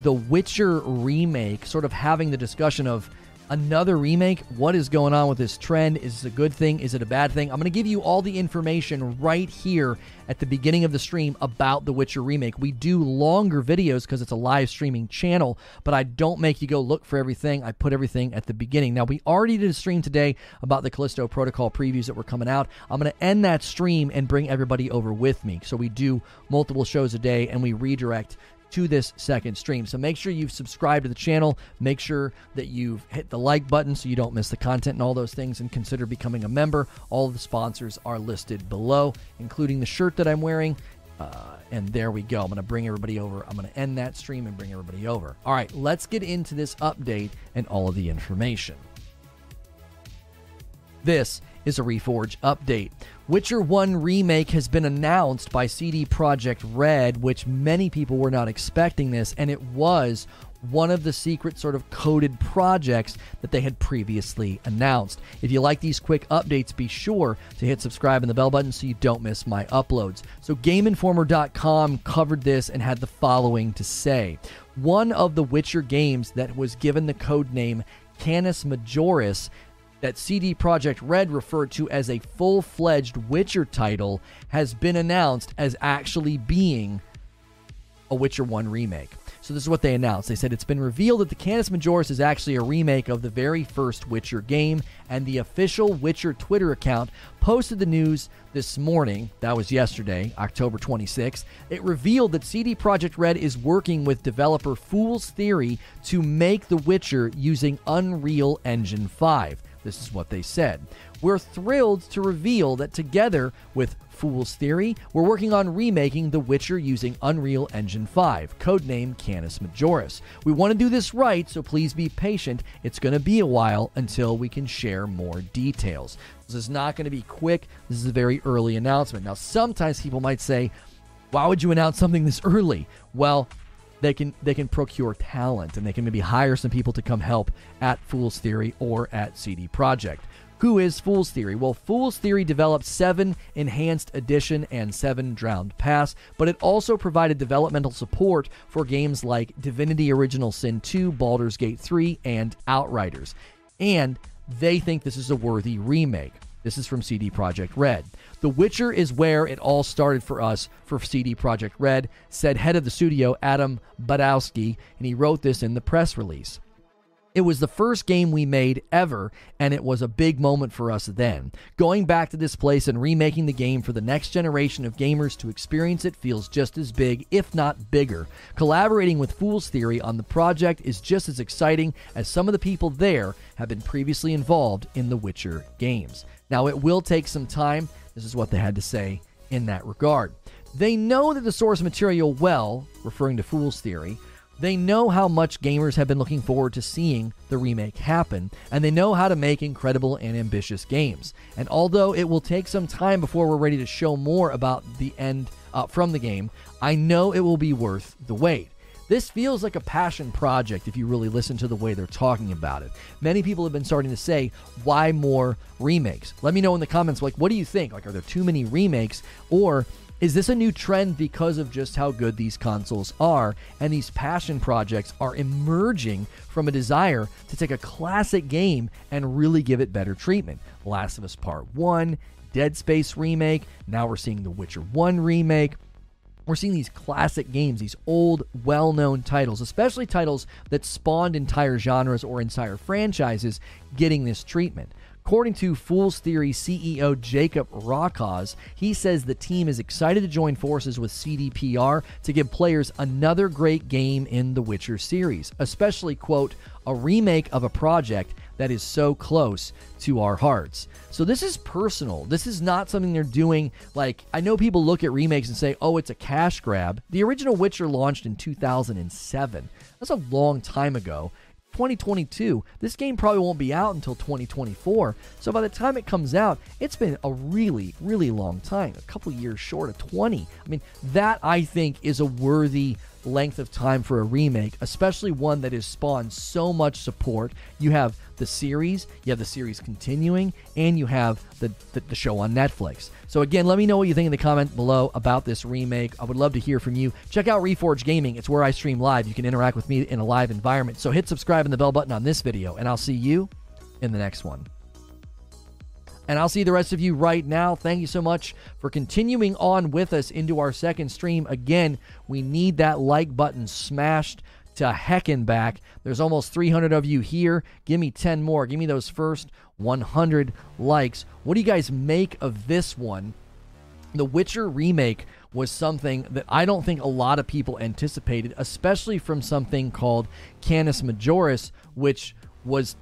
the Witcher remake, sort of having the discussion of another remake. What is going on with this trend? Is this a good thing? Is it a bad thing? I'm going to give you all the information right here at the beginning of the stream about the Witcher remake. We do longer videos because it's a live streaming channel, but I don't make you go look for everything. I put everything at the beginning. Now, we already did a stream today about the Callisto Protocol previews that were coming out. I'm going to end that stream and bring everybody over with me. So we do multiple shows a day and we redirect to this second stream. So make sure you've subscribed to the channel. Make sure that you've hit the like button so you don't miss the content and all those things, and consider becoming a member. All the sponsors are listed below, including the shirt that I'm wearing. Uh, and there we go. I'm going to bring everybody over. I'm going to end that stream and bring everybody over. All right, let's get into this update and all of the information. This is a Reforge update. Witcher 1 Remake has been announced by CD Projekt Red, which many people were not expecting this, and it was one of the secret sort of coded projects that they had previously announced. If you like these quick updates, be sure to hit subscribe and the bell button so you don't miss my uploads. So, GameInformer.com covered this and had the following to say One of the Witcher games that was given the code name Canis Majoris that CD Projekt Red referred to as a full fledged Witcher title has been announced as actually being a Witcher 1 remake. So, this is what they announced. They said it's been revealed that the Canis Majoris is actually a remake of the very first Witcher game, and the official Witcher Twitter account posted the news this morning. That was yesterday, October 26th. It revealed that CD Projekt Red is working with developer Fool's Theory to make The Witcher using Unreal Engine 5. This is what they said. We're thrilled to reveal that together with Fool's Theory, we're working on remaking The Witcher using Unreal Engine 5, codename Canis Majoris. We want to do this right, so please be patient. It's going to be a while until we can share more details. This is not going to be quick. This is a very early announcement. Now, sometimes people might say, why would you announce something this early? Well, they can they can procure talent and they can maybe hire some people to come help at Fool's Theory or at CD Projekt. Who is Fool's Theory? Well, Fool's Theory developed 7 Enhanced Edition and 7 Drowned Pass, but it also provided developmental support for games like Divinity Original Sin 2, Baldur's Gate 3, and Outriders. And they think this is a worthy remake. This is from CD Projekt Red. The Witcher is where it all started for us for CD Projekt Red, said head of the studio Adam Badowski, and he wrote this in the press release. It was the first game we made ever, and it was a big moment for us then. Going back to this place and remaking the game for the next generation of gamers to experience it feels just as big, if not bigger. Collaborating with Fool's Theory on the project is just as exciting as some of the people there have been previously involved in the Witcher games. Now, it will take some time. This is what they had to say in that regard. They know that the source material well, referring to Fool's Theory, they know how much gamers have been looking forward to seeing the remake happen, and they know how to make incredible and ambitious games. And although it will take some time before we're ready to show more about the end uh, from the game, I know it will be worth the wait. This feels like a passion project if you really listen to the way they're talking about it. Many people have been starting to say, why more remakes? Let me know in the comments, like, what do you think? Like, are there too many remakes? Or is this a new trend because of just how good these consoles are? And these passion projects are emerging from a desire to take a classic game and really give it better treatment. Last of Us Part 1, Dead Space remake, now we're seeing The Witcher 1 remake. We're seeing these classic games, these old, well known titles, especially titles that spawned entire genres or entire franchises, getting this treatment. According to Fool's Theory CEO Jacob Rokosz, he says the team is excited to join forces with CDPR to give players another great game in the Witcher series, especially, quote, a remake of a project that is so close to our hearts. So this is personal. This is not something they're doing like I know people look at remakes and say, "Oh, it's a cash grab." The original Witcher launched in 2007. That's a long time ago. 2022. This game probably won't be out until 2024. So by the time it comes out, it's been a really, really long time, a couple years short of 20. I mean, that I think is a worthy length of time for a remake, especially one that has spawned so much support. You have the series, you have the series continuing, and you have the, the, the show on Netflix. So again, let me know what you think in the comment below about this remake. I would love to hear from you. Check out Reforge Gaming. It's where I stream live. You can interact with me in a live environment. So hit subscribe and the bell button on this video, and I'll see you in the next one. And I'll see the rest of you right now. Thank you so much for continuing on with us into our second stream. Again, we need that like button smashed to heckin' back. There's almost 300 of you here. Give me 10 more. Give me those first 100 likes. What do you guys make of this one? The Witcher remake was something that I don't think a lot of people anticipated, especially from something called Canis Majoris, which was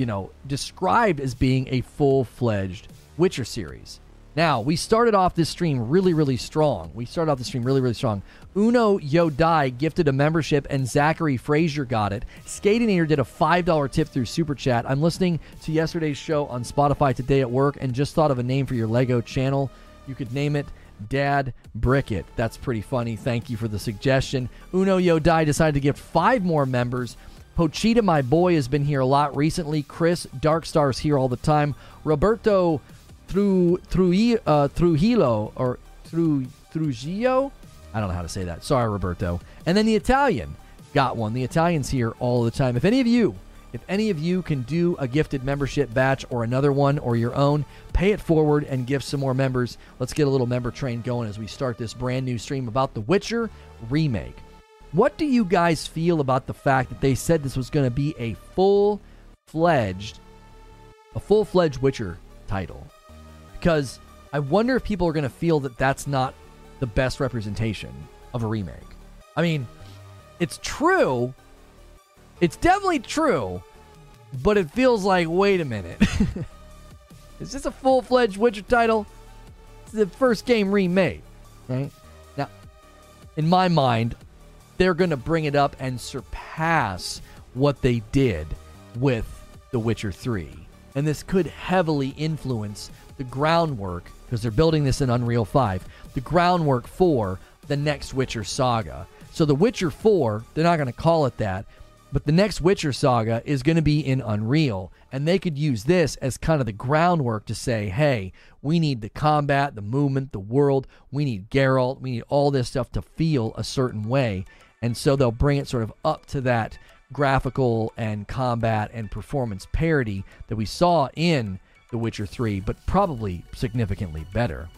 you know, described as being a full fledged Witcher series. Now, we started off this stream really, really strong. We started off the stream really, really strong. Uno Yodai gifted a membership, and Zachary Frazier got it. Skatinator did a $5 tip through Super Chat. I'm listening to yesterday's show on Spotify today at work and just thought of a name for your Lego channel. You could name it Dad Bricket. That's pretty funny. Thank you for the suggestion. Uno Yodai decided to gift five more members. Pochita, my boy, has been here a lot recently. Chris Darkstar's here all the time. Roberto through through uh, Trujillo or through Trujillo. I don't know how to say that. Sorry, Roberto. And then the Italian got one. The Italian's here all the time. If any of you, if any of you can do a gifted membership batch or another one or your own, pay it forward and give some more members. Let's get a little member train going as we start this brand new stream about The Witcher remake. What do you guys feel about the fact that they said this was going to be a full fledged, a full fledged Witcher title? Because I wonder if people are going to feel that that's not the best representation of a remake. I mean, it's true. It's definitely true, but it feels like, wait a minute. Is this a full fledged Witcher title? It's the first game remade, right? Now, in my mind, they're going to bring it up and surpass what they did with The Witcher 3. And this could heavily influence the groundwork, because they're building this in Unreal 5, the groundwork for the next Witcher saga. So, The Witcher 4, they're not going to call it that, but the next Witcher saga is going to be in Unreal, and they could use this as kind of the groundwork to say, hey, we need the combat, the movement, the world, we need Geralt, we need all this stuff to feel a certain way. And so they'll bring it sort of up to that graphical and combat and performance parity that we saw in The Witcher 3, but probably significantly better.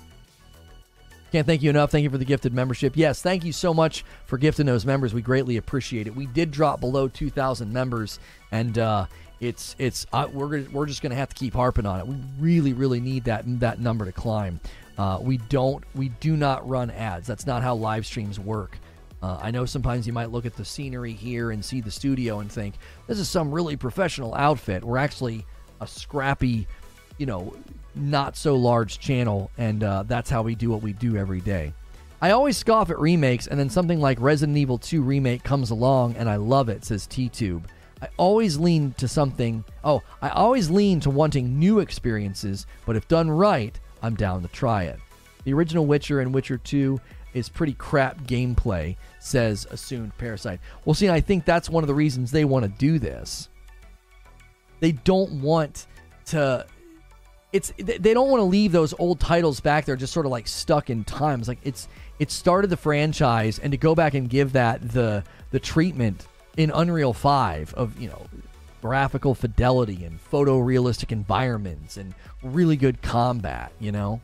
Can't thank you enough. Thank you for the gifted membership. Yes, thank you so much for gifting those members. We greatly appreciate it. We did drop below 2,000 members, and uh, it's it's uh, we're we're just gonna have to keep harping on it. We really really need that that number to climb. Uh, we don't we do not run ads. That's not how live streams work. Uh, I know sometimes you might look at the scenery here and see the studio and think this is some really professional outfit. We're actually a scrappy, you know, not so large channel, and uh, that's how we do what we do every day. I always scoff at remakes, and then something like Resident Evil 2 Remake comes along, and I love it, says T-Tube. I always lean to something, oh, I always lean to wanting new experiences, but if done right, I'm down to try it. The original Witcher and Witcher 2 is pretty crap gameplay, says Assumed Parasite. Well, see, I think that's one of the reasons they want to do this. They don't want to. It's they don't want to leave those old titles back there, just sort of like stuck in time. It's like it's it started the franchise, and to go back and give that the the treatment in Unreal Five of you know graphical fidelity and photorealistic environments and really good combat, you know.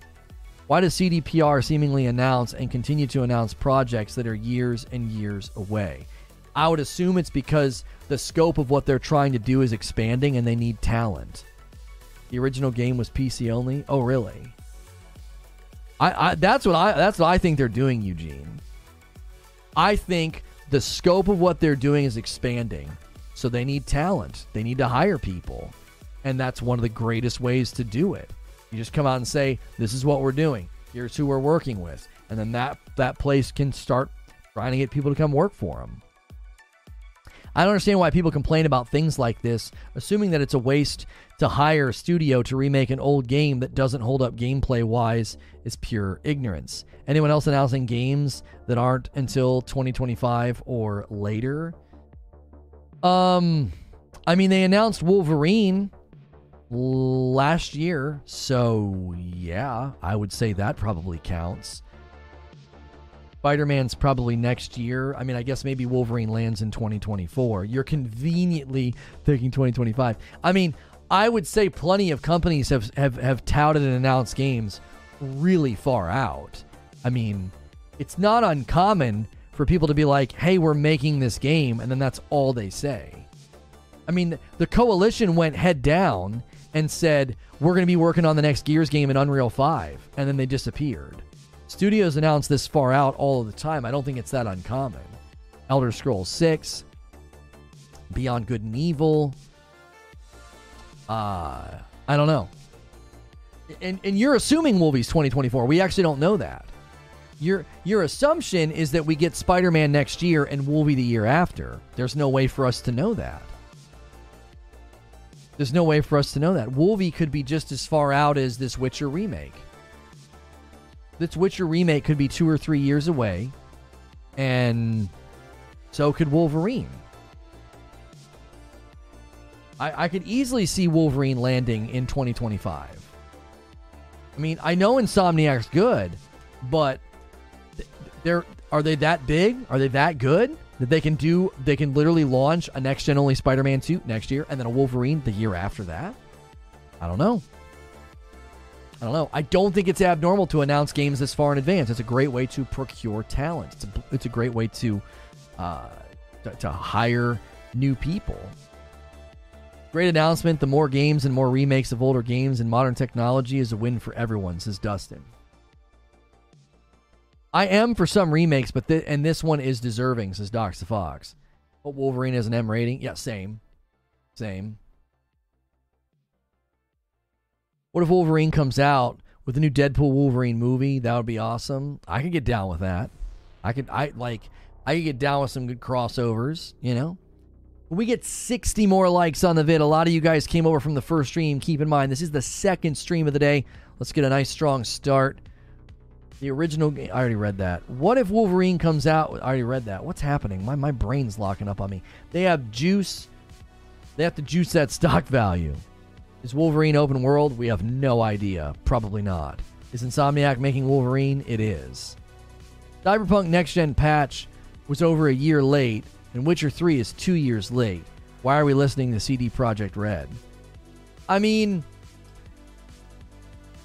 Why does CDPR seemingly announce and continue to announce projects that are years and years away? I would assume it's because the scope of what they're trying to do is expanding and they need talent. The original game was PC only. Oh, really? I, I that's what I that's what I think they're doing, Eugene. I think the scope of what they're doing is expanding. So they need talent. They need to hire people. And that's one of the greatest ways to do it. You just come out and say, "This is what we're doing. Here's who we're working with," and then that that place can start trying to get people to come work for them. I don't understand why people complain about things like this, assuming that it's a waste to hire a studio to remake an old game that doesn't hold up gameplay wise is pure ignorance. Anyone else announcing games that aren't until 2025 or later? Um, I mean, they announced Wolverine last year, so yeah, I would say that probably counts. Spider Man's probably next year. I mean, I guess maybe Wolverine lands in 2024. You're conveniently thinking 2025. I mean, I would say plenty of companies have, have, have touted and announced games really far out. I mean, it's not uncommon for people to be like, hey, we're making this game, and then that's all they say. I mean, the coalition went head down and said, we're going to be working on the next Gears game in Unreal 5, and then they disappeared. Studios announce this far out all of the time. I don't think it's that uncommon. Elder Scrolls 6, Beyond Good and Evil. Uh, I don't know. And, and you're assuming Wolvie's 2024. We actually don't know that. Your your assumption is that we get Spider-Man next year and Wolvie the year after. There's no way for us to know that. There's no way for us to know that. Wolvie could be just as far out as this Witcher remake. This Witcher remake could be two or three years away, and so could Wolverine. I, I could easily see Wolverine landing in 2025. I mean, I know Insomniac's good, but they're are they that big? Are they that good that they can do? They can literally launch a next gen only Spider-Man suit next year, and then a Wolverine the year after that. I don't know. I don't know. I don't think it's abnormal to announce games this far in advance. It's a great way to procure talent. It's a, it's a great way to, uh, to, to hire new people. Great announcement. The more games and more remakes of older games and modern technology is a win for everyone, says Dustin. I am for some remakes, but th- and this one is deserving, says Docs the Fox. But Wolverine has an M rating. Yeah, same. Same. What if Wolverine comes out with a new Deadpool Wolverine movie? That would be awesome. I could get down with that. I could I like I could get down with some good crossovers, you know? we get 60 more likes on the vid. A lot of you guys came over from the first stream. Keep in mind, this is the second stream of the day. Let's get a nice strong start. The original game, I already read that. What if Wolverine comes out? I already read that. What's happening? My, my brain's locking up on me. They have juice. They have to juice that stock value. Is Wolverine open world? We have no idea. Probably not. Is Insomniac making Wolverine? It is. Cyberpunk Next Gen patch was over a year late, and Witcher 3 is two years late. Why are we listening to CD Projekt Red? I mean,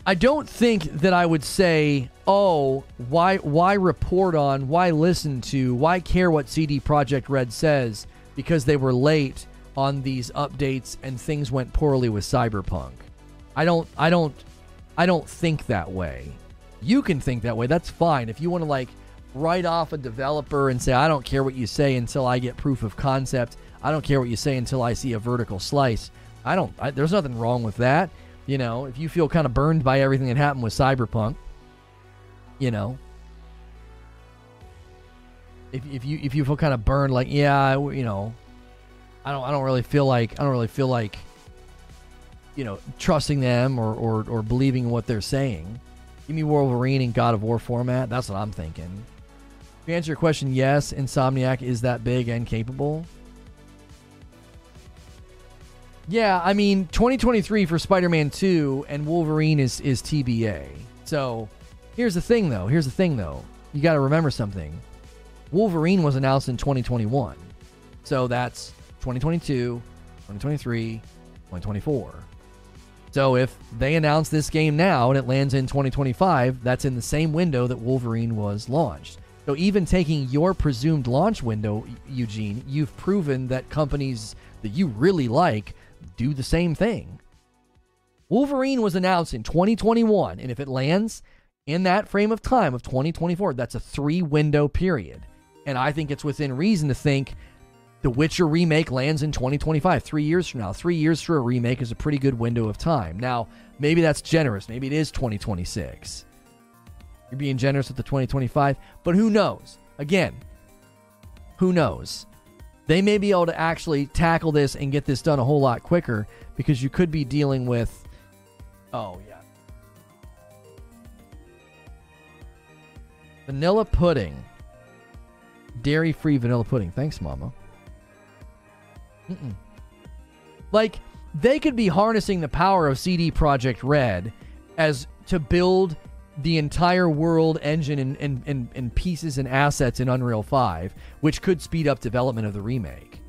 I don't think that I would say, "Oh, why why report on, why listen to, why care what CD Projekt Red says because they were late on these updates and things went poorly with Cyberpunk." I don't I don't I don't think that way. You can think that way. That's fine. If you want to like write off a developer and say, I don't care what you say until I get proof of concept. I don't care what you say until I see a vertical slice. I don't, I, there's nothing wrong with that. You know, if you feel kind of burned by everything that happened with Cyberpunk, you know, if, if you if you feel kind of burned, like yeah, you know, I don't I don't really feel like I don't really feel like, you know, trusting them or or, or believing what they're saying. Give me Wolverine in God of War format. That's what I'm thinking. To answer your question, yes, Insomniac is that big and capable. Yeah, I mean, 2023 for Spider-Man 2 and Wolverine is is TBA. So, here's the thing though. Here's the thing though. You got to remember something. Wolverine was announced in 2021. So that's 2022, 2023, 2024. So if they announce this game now and it lands in 2025, that's in the same window that Wolverine was launched. So even taking your presumed launch window, Eugene, you've proven that companies that you really like do the same thing. Wolverine was announced in 2021, and if it lands in that frame of time of 2024, that's a three window period. And I think it's within reason to think the Witcher remake lands in 2025, three years from now. Three years for a remake is a pretty good window of time. Now, maybe that's generous. Maybe it is 2026. You're being generous with the 2025, but who knows? Again, who knows? They may be able to actually tackle this and get this done a whole lot quicker because you could be dealing with. Oh, yeah. Vanilla pudding. Dairy free vanilla pudding. Thanks, Mama. Mm-mm. Like, they could be harnessing the power of CD Projekt Red as to build the entire world engine and in, in, in, pieces and assets in Unreal 5, which could speed up development of the remake.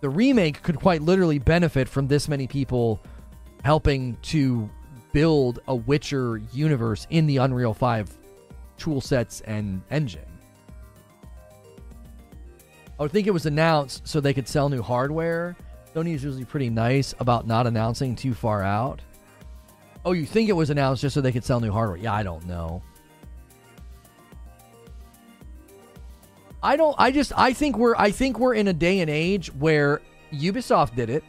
The remake could quite literally benefit from this many people helping to build a Witcher universe in the Unreal 5 tool sets and engine. I would think it was announced so they could sell new hardware. Sony is usually pretty nice about not announcing too far out. Oh, you think it was announced just so they could sell new hardware? Yeah, I don't know. I don't I just I think we're I think we're in a day and age where Ubisoft did it.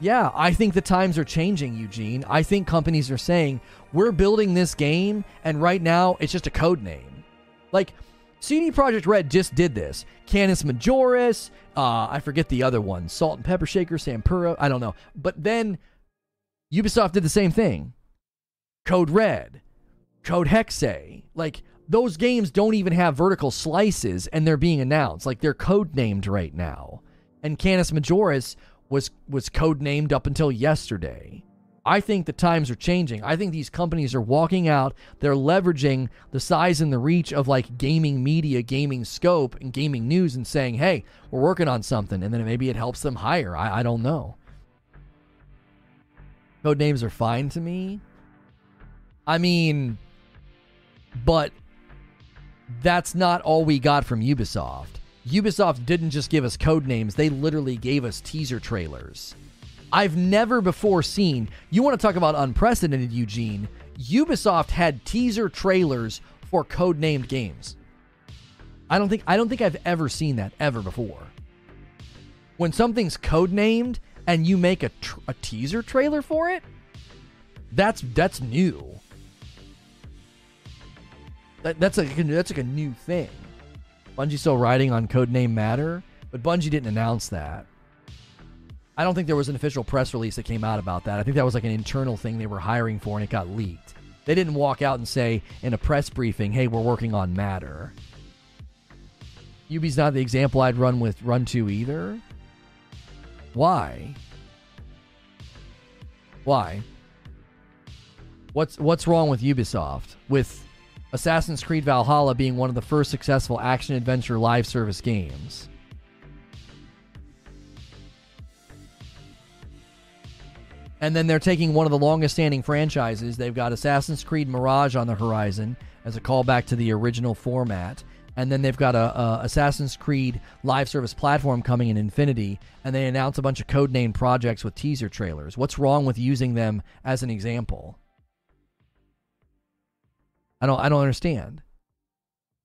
Yeah, I think the times are changing, Eugene. I think companies are saying, "We're building this game and right now it's just a code name." Like CD Projekt Red just did this. Canis Majoris, uh, I forget the other one, Salt and Pepper Shaker, Sampura, I don't know. But then Ubisoft did the same thing. Code Red, Code Hexe. Like, those games don't even have vertical slices and they're being announced. Like, they're code named right now. And Canis Majoris was, was code named up until yesterday. I think the times are changing. I think these companies are walking out. They're leveraging the size and the reach of like gaming media, gaming scope, and gaming news and saying, hey, we're working on something. And then maybe it helps them hire. I, I don't know. Code names are fine to me. I mean, but that's not all we got from Ubisoft. Ubisoft didn't just give us code names, they literally gave us teaser trailers. I've never before seen, you want to talk about unprecedented, Eugene. Ubisoft had teaser trailers for code named games. I don't think I don't think I've ever seen that ever before. When something's code named and you make a, tr- a teaser trailer for it, that's that's new. That, that's like that's like a new thing. Bungie still riding on codename Matter, but Bungie didn't announce that. I don't think there was an official press release that came out about that. I think that was like an internal thing they were hiring for, and it got leaked. They didn't walk out and say in a press briefing, "Hey, we're working on Matter." Ubi's not the example I'd run with Run 2 either. Why? Why? What's what's wrong with Ubisoft? With Assassin's Creed Valhalla being one of the first successful action adventure live service games. And then they're taking one of the longest standing franchises. They've got Assassin's Creed Mirage on the horizon as a callback to the original format and then they've got a, a, Assassin's Creed live service platform coming in Infinity, and they announce a bunch of codenamed projects with teaser trailers. What's wrong with using them as an example? I don't I don't understand.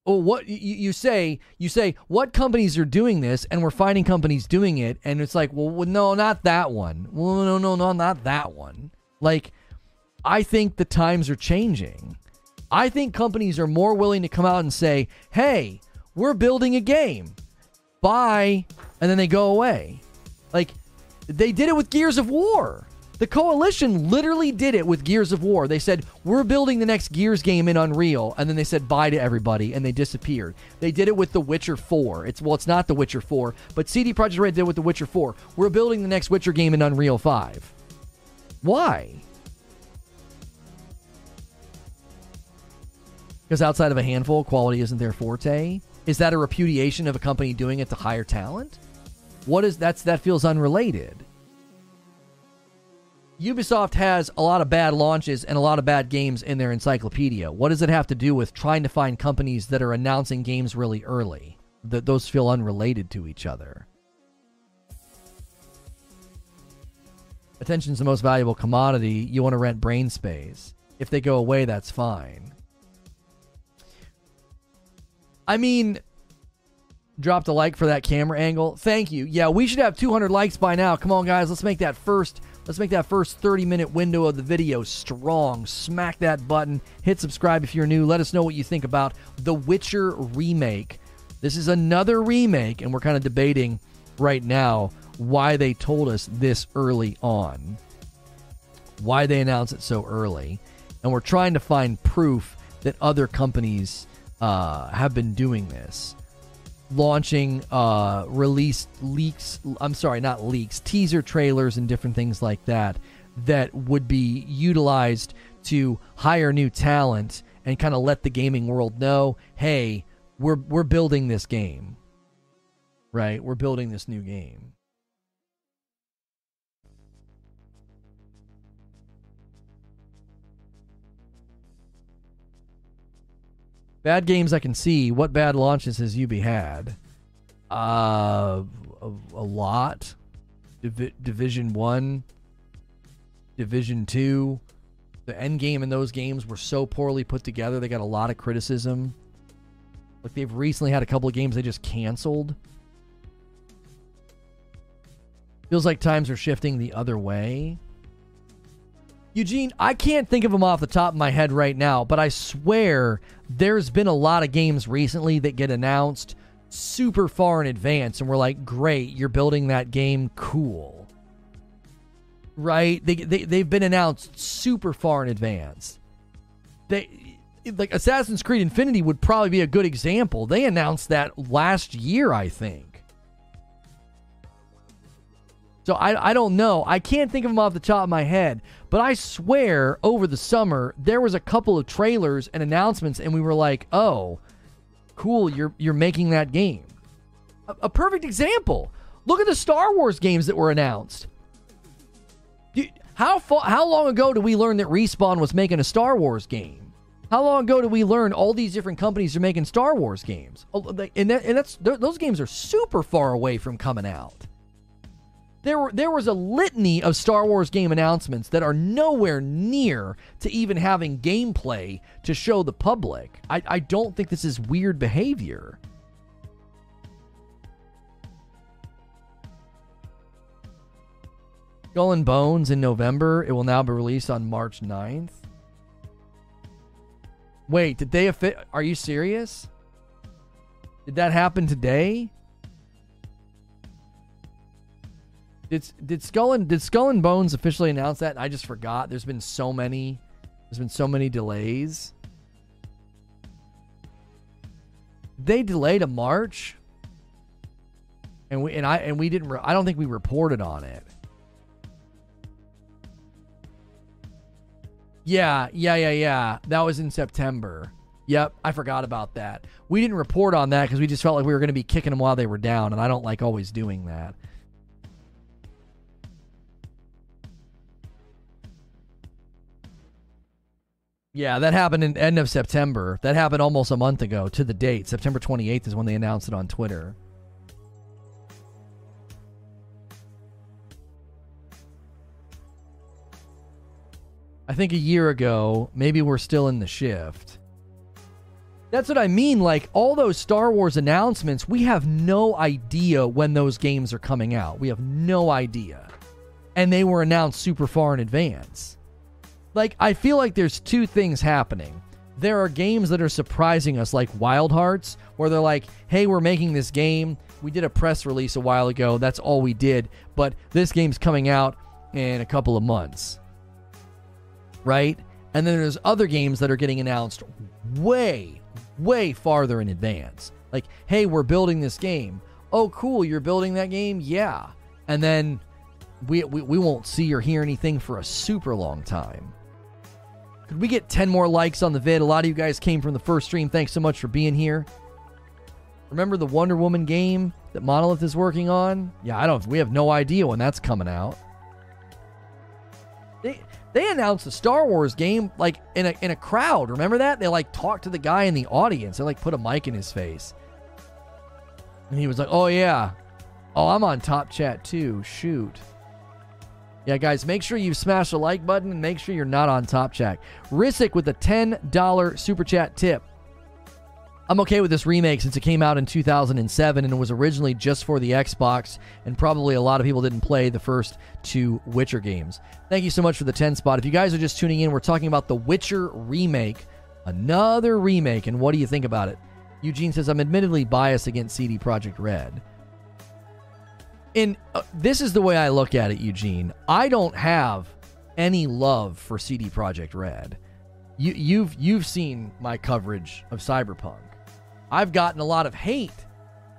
Oh, what you, you say? You say what companies are doing this, and we're finding companies doing it, and it's like, well, no, not that one. Well, no, no, no, not that one. Like, I think the times are changing. I think companies are more willing to come out and say, hey, we're building a game. Bye. And then they go away. Like, they did it with Gears of War. The Coalition literally did it with Gears of War. They said, We're building the next Gears game in Unreal. And then they said bye to everybody and they disappeared. They did it with The Witcher 4. It's well, it's not The Witcher 4, but CD Projekt Red did it with The Witcher 4. We're building the next Witcher game in Unreal 5. Why? Because outside of a handful, quality isn't their forte. Is that a repudiation of a company doing it to hire talent? What is that's that feels unrelated. Ubisoft has a lot of bad launches and a lot of bad games in their encyclopedia. What does it have to do with trying to find companies that are announcing games really early? That those feel unrelated to each other. Attention's the most valuable commodity. You want to rent brain space. If they go away, that's fine. I mean, dropped a like for that camera angle. Thank you. Yeah, we should have 200 likes by now. Come on, guys. Let's make that first. Let's make that first 30 minute window of the video strong. Smack that button. Hit subscribe if you're new. Let us know what you think about The Witcher remake. This is another remake, and we're kind of debating right now why they told us this early on, why they announced it so early, and we're trying to find proof that other companies uh, have been doing this. Launching uh, release leaks, I'm sorry, not leaks, teaser trailers and different things like that that would be utilized to hire new talent and kind of let the gaming world know, hey, we're we're building this game. Right? We're building this new game. Bad games I can see. What bad launches has UB had? Uh, a, a lot. Divi- Division One, Division Two. The end game in those games were so poorly put together. They got a lot of criticism. Like they've recently had a couple of games they just canceled. Feels like times are shifting the other way. Eugene, I can't think of them off the top of my head right now, but I swear there's been a lot of games recently that get announced super far in advance, and we're like, great, you're building that game, cool. Right? They, they, they've been announced super far in advance. They like Assassin's Creed Infinity would probably be a good example. They announced that last year, I think. So I, I don't know. I can't think of them off the top of my head, but I swear over the summer there was a couple of trailers and announcements, and we were like, "Oh, cool! You're you're making that game." A, a perfect example. Look at the Star Wars games that were announced. How far, how long ago did we learn that Respawn was making a Star Wars game? How long ago did we learn all these different companies are making Star Wars games? Oh, and, that, and that's those games are super far away from coming out. There, were, there was a litany of Star Wars game announcements that are nowhere near to even having gameplay to show the public. I, I don't think this is weird behavior. Skull and Bones in November. It will now be released on March 9th. Wait, did they fit? Are you serious? Did that happen today? Did did Skull and did Skull and Bones officially announce that? I just forgot. There's been so many. There's been so many delays. They delayed a March, and we and I and we didn't. Re- I don't think we reported on it. Yeah, yeah, yeah, yeah. That was in September. Yep, I forgot about that. We didn't report on that because we just felt like we were going to be kicking them while they were down, and I don't like always doing that. Yeah, that happened in end of September. That happened almost a month ago to the date. September 28th is when they announced it on Twitter. I think a year ago, maybe we're still in the shift. That's what I mean. Like all those Star Wars announcements, we have no idea when those games are coming out. We have no idea. And they were announced super far in advance like I feel like there's two things happening. There are games that are surprising us, like Wild Hearts, where they're like, "Hey, we're making this game. We did a press release a while ago. That's all we did, but this game's coming out in a couple of months." Right? And then there's other games that are getting announced way, way farther in advance. Like, "Hey, we're building this game." Oh, cool, you're building that game? Yeah. And then we, we, we won't see or hear anything for a super long time. Could we get 10 more likes on the vid? A lot of you guys came from the first stream. Thanks so much for being here. Remember the Wonder Woman game that Monolith is working on? Yeah, I don't we have no idea when that's coming out. They they announced a Star Wars game like in a in a crowd. Remember that? They like talked to the guy in the audience. They like put a mic in his face. And he was like, "Oh yeah. Oh, I'm on Top Chat too. Shoot." Yeah, guys, make sure you smash the like button and make sure you're not on Top Chat. Rissick with a $10 super chat tip. I'm okay with this remake since it came out in 2007 and it was originally just for the Xbox, and probably a lot of people didn't play the first two Witcher games. Thank you so much for the 10 spot. If you guys are just tuning in, we're talking about the Witcher remake, another remake, and what do you think about it? Eugene says, I'm admittedly biased against CD Projekt Red. And uh, this is the way I look at it, Eugene. I don't have any love for CD Projekt Red. You, you've you've seen my coverage of Cyberpunk. I've gotten a lot of hate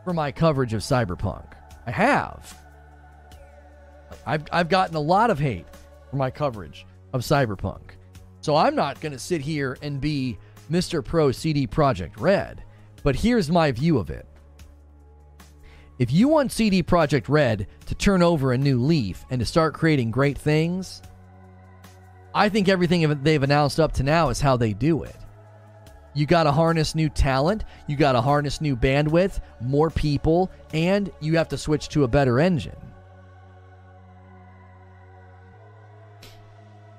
for my coverage of Cyberpunk. I have. I've I've gotten a lot of hate for my coverage of Cyberpunk. So I'm not going to sit here and be Mr. Pro CD Projekt Red. But here's my view of it. If you want CD Projekt Red to turn over a new leaf and to start creating great things, I think everything they've announced up to now is how they do it. You got to harness new talent, you got to harness new bandwidth, more people, and you have to switch to a better engine.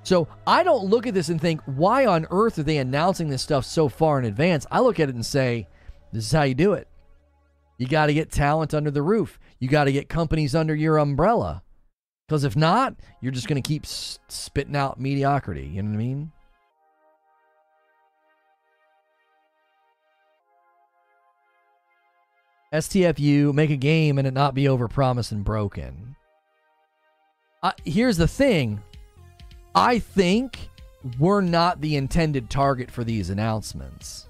So I don't look at this and think, why on earth are they announcing this stuff so far in advance? I look at it and say, this is how you do it. You got to get talent under the roof. You got to get companies under your umbrella. Because if not, you're just going to keep s- spitting out mediocrity. You know what I mean? STFU, make a game and it not be overpromised and broken. Uh, here's the thing I think we're not the intended target for these announcements.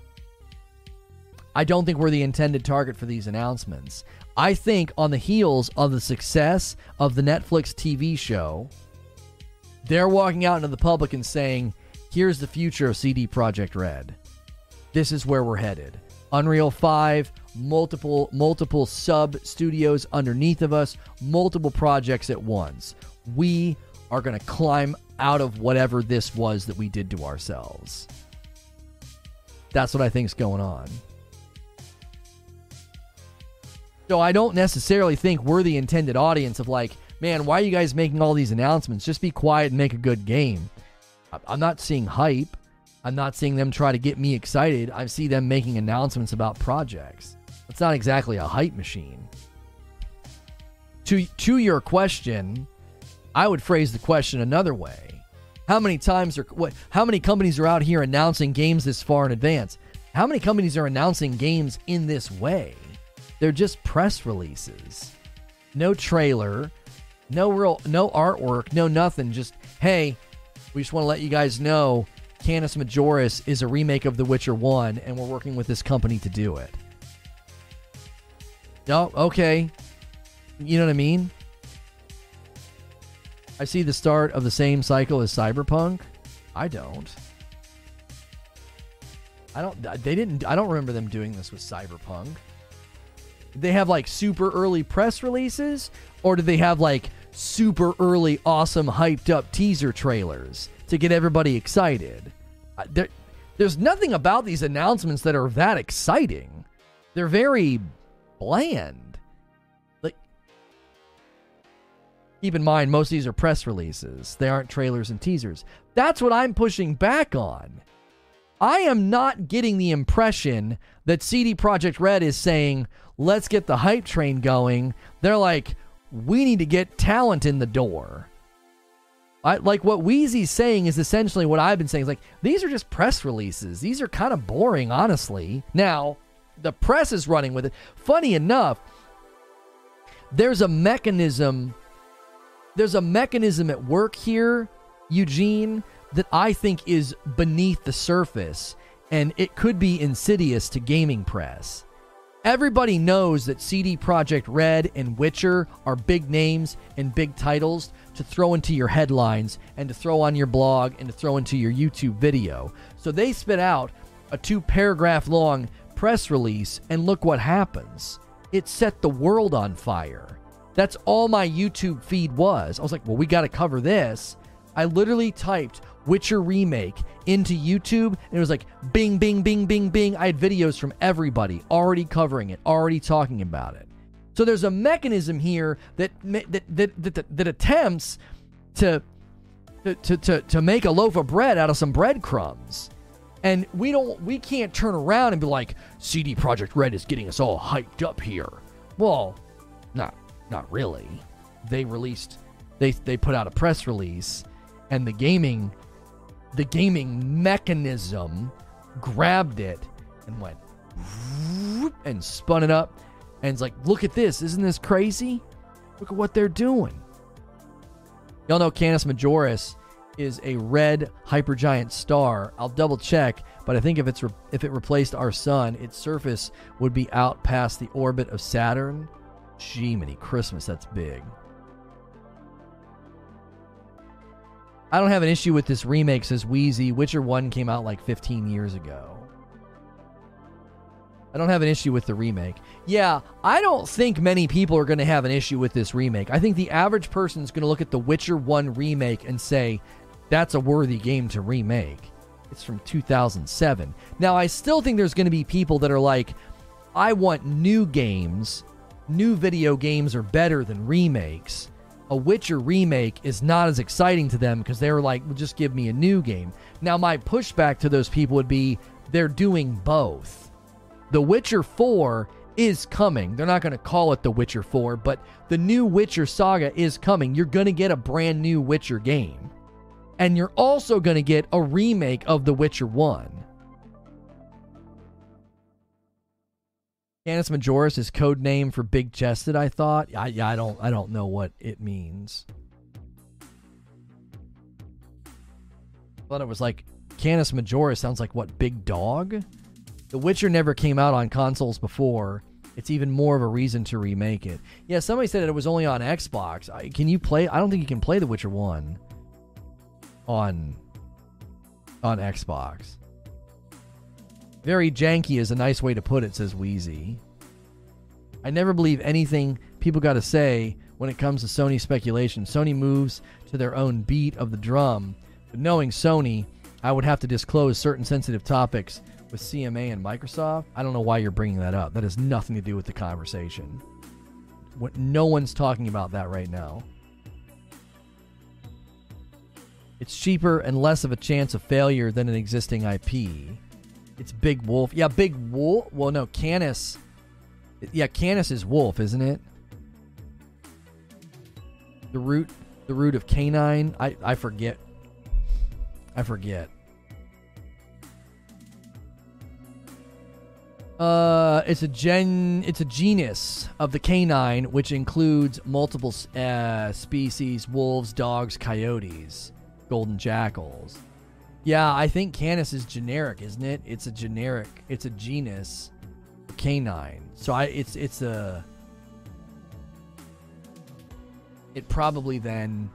I don't think we're the intended target for these announcements. I think on the heels of the success of the Netflix TV show, they're walking out into the public and saying, here's the future of CD Projekt Red. This is where we're headed. Unreal 5, multiple multiple sub studios underneath of us, multiple projects at once. We are going to climb out of whatever this was that we did to ourselves. That's what I think is going on. So I don't necessarily think we're the intended audience of like, man, why are you guys making all these announcements? Just be quiet and make a good game. I'm not seeing hype. I'm not seeing them try to get me excited. I see them making announcements about projects. It's not exactly a hype machine. To to your question, I would phrase the question another way. How many times are what how many companies are out here announcing games this far in advance? How many companies are announcing games in this way? They're just press releases. No trailer, no real no artwork, no nothing. Just hey, we just want to let you guys know Canis Majoris is a remake of The Witcher 1 and we're working with this company to do it. Oh, okay. You know what I mean? I see the start of the same cycle as Cyberpunk. I don't. I don't they didn't I don't remember them doing this with Cyberpunk they have like super early press releases or do they have like super early awesome hyped up teaser trailers to get everybody excited? Uh, there, there's nothing about these announcements that are that exciting. They're very bland. Like keep in mind most of these are press releases. They aren't trailers and teasers. That's what i'm pushing back on i am not getting the impression that cd projekt red is saying let's get the hype train going. They're like, we need to get talent in the door. I, like what Wheezy's saying is essentially what I've been saying. Like these are just press releases. These are kind of boring, honestly. Now, the press is running with it. Funny enough, there's a mechanism. There's a mechanism at work here, Eugene, that I think is beneath the surface, and it could be insidious to gaming press. Everybody knows that CD Projekt Red and Witcher are big names and big titles to throw into your headlines and to throw on your blog and to throw into your YouTube video. So they spit out a two paragraph long press release, and look what happens. It set the world on fire. That's all my YouTube feed was. I was like, well, we got to cover this. I literally typed Witcher Remake into YouTube, and it was like bing, bing, bing, bing, bing. I had videos from everybody already covering it, already talking about it. So there's a mechanism here that that that that, that attempts to, to to to make a loaf of bread out of some breadcrumbs. And we don't we can't turn around and be like CD Projekt Red is getting us all hyped up here. Well, not not really. They released they they put out a press release and the gaming the gaming mechanism grabbed it and went and spun it up and it's like look at this isn't this crazy Look at what they're doing. Y'all know Canis Majoris is a red hypergiant star. I'll double check, but I think if it's re- if it replaced our sun, its surface would be out past the orbit of Saturn. Gee, many Christmas, that's big. I don't have an issue with this remake, says Wheezy. Witcher 1 came out like 15 years ago. I don't have an issue with the remake. Yeah, I don't think many people are going to have an issue with this remake. I think the average person is going to look at the Witcher 1 remake and say, that's a worthy game to remake. It's from 2007. Now, I still think there's going to be people that are like, I want new games. New video games are better than remakes a Witcher remake is not as exciting to them because they're like, well, just give me a new game. Now, my pushback to those people would be they're doing both. The Witcher 4 is coming. They're not going to call it The Witcher 4, but the new Witcher saga is coming. You're going to get a brand new Witcher game. And you're also going to get a remake of The Witcher 1. Canis Majoris is code name for big chested. I thought. I, I don't. I don't know what it means. I thought it was like Canis Majoris sounds like what big dog. The Witcher never came out on consoles before. It's even more of a reason to remake it. Yeah, somebody said it was only on Xbox. I, can you play? I don't think you can play The Witcher One on on Xbox. Very janky is a nice way to put it, says Wheezy. I never believe anything people got to say when it comes to Sony speculation. Sony moves to their own beat of the drum. But knowing Sony, I would have to disclose certain sensitive topics with CMA and Microsoft. I don't know why you're bringing that up. That has nothing to do with the conversation. What, No one's talking about that right now. It's cheaper and less of a chance of failure than an existing IP. It's Big Wolf. Yeah, Big Wolf. Well, no, Canis. Yeah, Canis is wolf, isn't it? The root, the root of canine. I I forget. I forget. Uh, it's a gen. It's a genus of the canine, which includes multiple uh, species: wolves, dogs, coyotes, golden jackals. Yeah, I think Canis is generic, isn't it? It's a generic. It's a genus, canine. So I, it's it's a. It probably then,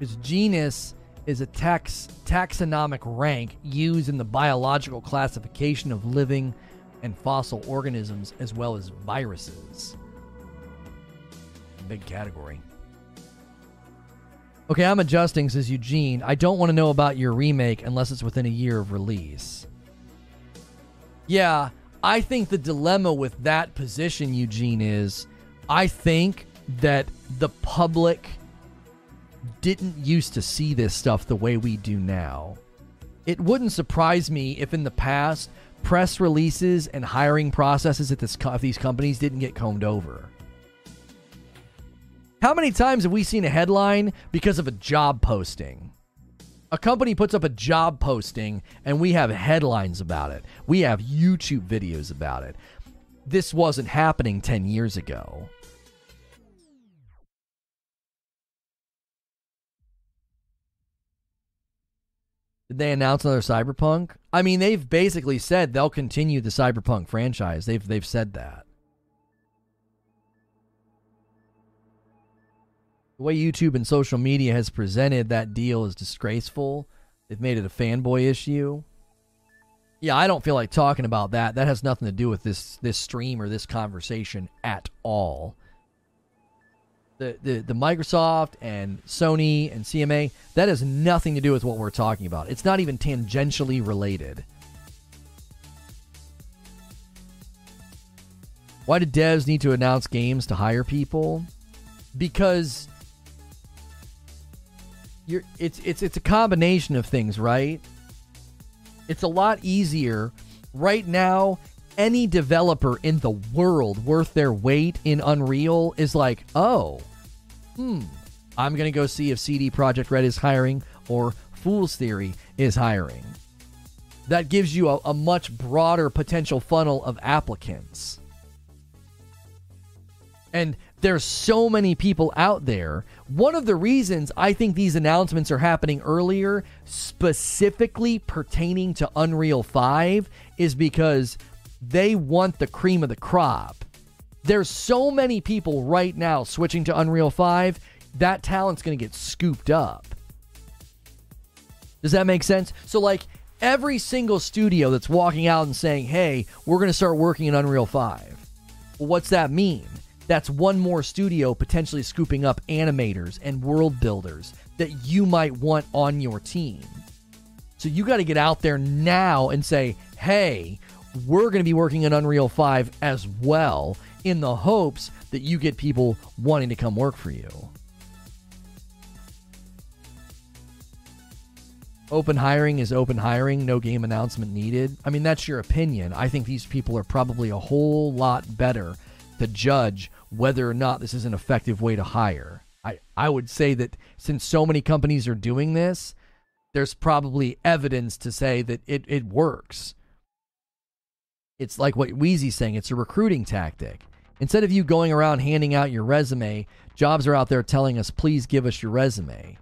its genus is a tax taxonomic rank used in the biological classification of living and fossil organisms as well as viruses. Big category. Okay, I'm adjusting, says Eugene. I don't want to know about your remake unless it's within a year of release. Yeah, I think the dilemma with that position, Eugene, is I think that the public didn't used to see this stuff the way we do now. It wouldn't surprise me if in the past press releases and hiring processes at this, these companies didn't get combed over. How many times have we seen a headline because of a job posting? A company puts up a job posting and we have headlines about it. We have YouTube videos about it. This wasn't happening 10 years ago. Did they announce another Cyberpunk? I mean, they've basically said they'll continue the Cyberpunk franchise. They've they've said that. Way YouTube and social media has presented that deal is disgraceful. They've made it a fanboy issue. Yeah, I don't feel like talking about that. That has nothing to do with this this stream or this conversation at all. The, the the Microsoft and Sony and CMA that has nothing to do with what we're talking about. It's not even tangentially related. Why do devs need to announce games to hire people? Because you're it's it's it's a combination of things, right? It's a lot easier right now. Any developer in the world worth their weight in Unreal is like, oh, hmm, I'm gonna go see if CD Projekt Red is hiring or Fool's Theory is hiring. That gives you a, a much broader potential funnel of applicants. And there's so many people out there. One of the reasons I think these announcements are happening earlier, specifically pertaining to Unreal 5, is because they want the cream of the crop. There's so many people right now switching to Unreal 5, that talent's going to get scooped up. Does that make sense? So, like, every single studio that's walking out and saying, hey, we're going to start working in Unreal 5. Well, what's that mean? That's one more studio potentially scooping up animators and world builders that you might want on your team. So you got to get out there now and say, hey, we're going to be working in Unreal 5 as well in the hopes that you get people wanting to come work for you. Open hiring is open hiring, no game announcement needed. I mean, that's your opinion. I think these people are probably a whole lot better to judge whether or not this is an effective way to hire. I, I would say that since so many companies are doing this, there's probably evidence to say that it, it works. It's like what Wheezy's saying, it's a recruiting tactic. Instead of you going around handing out your resume, jobs are out there telling us, please give us your resume.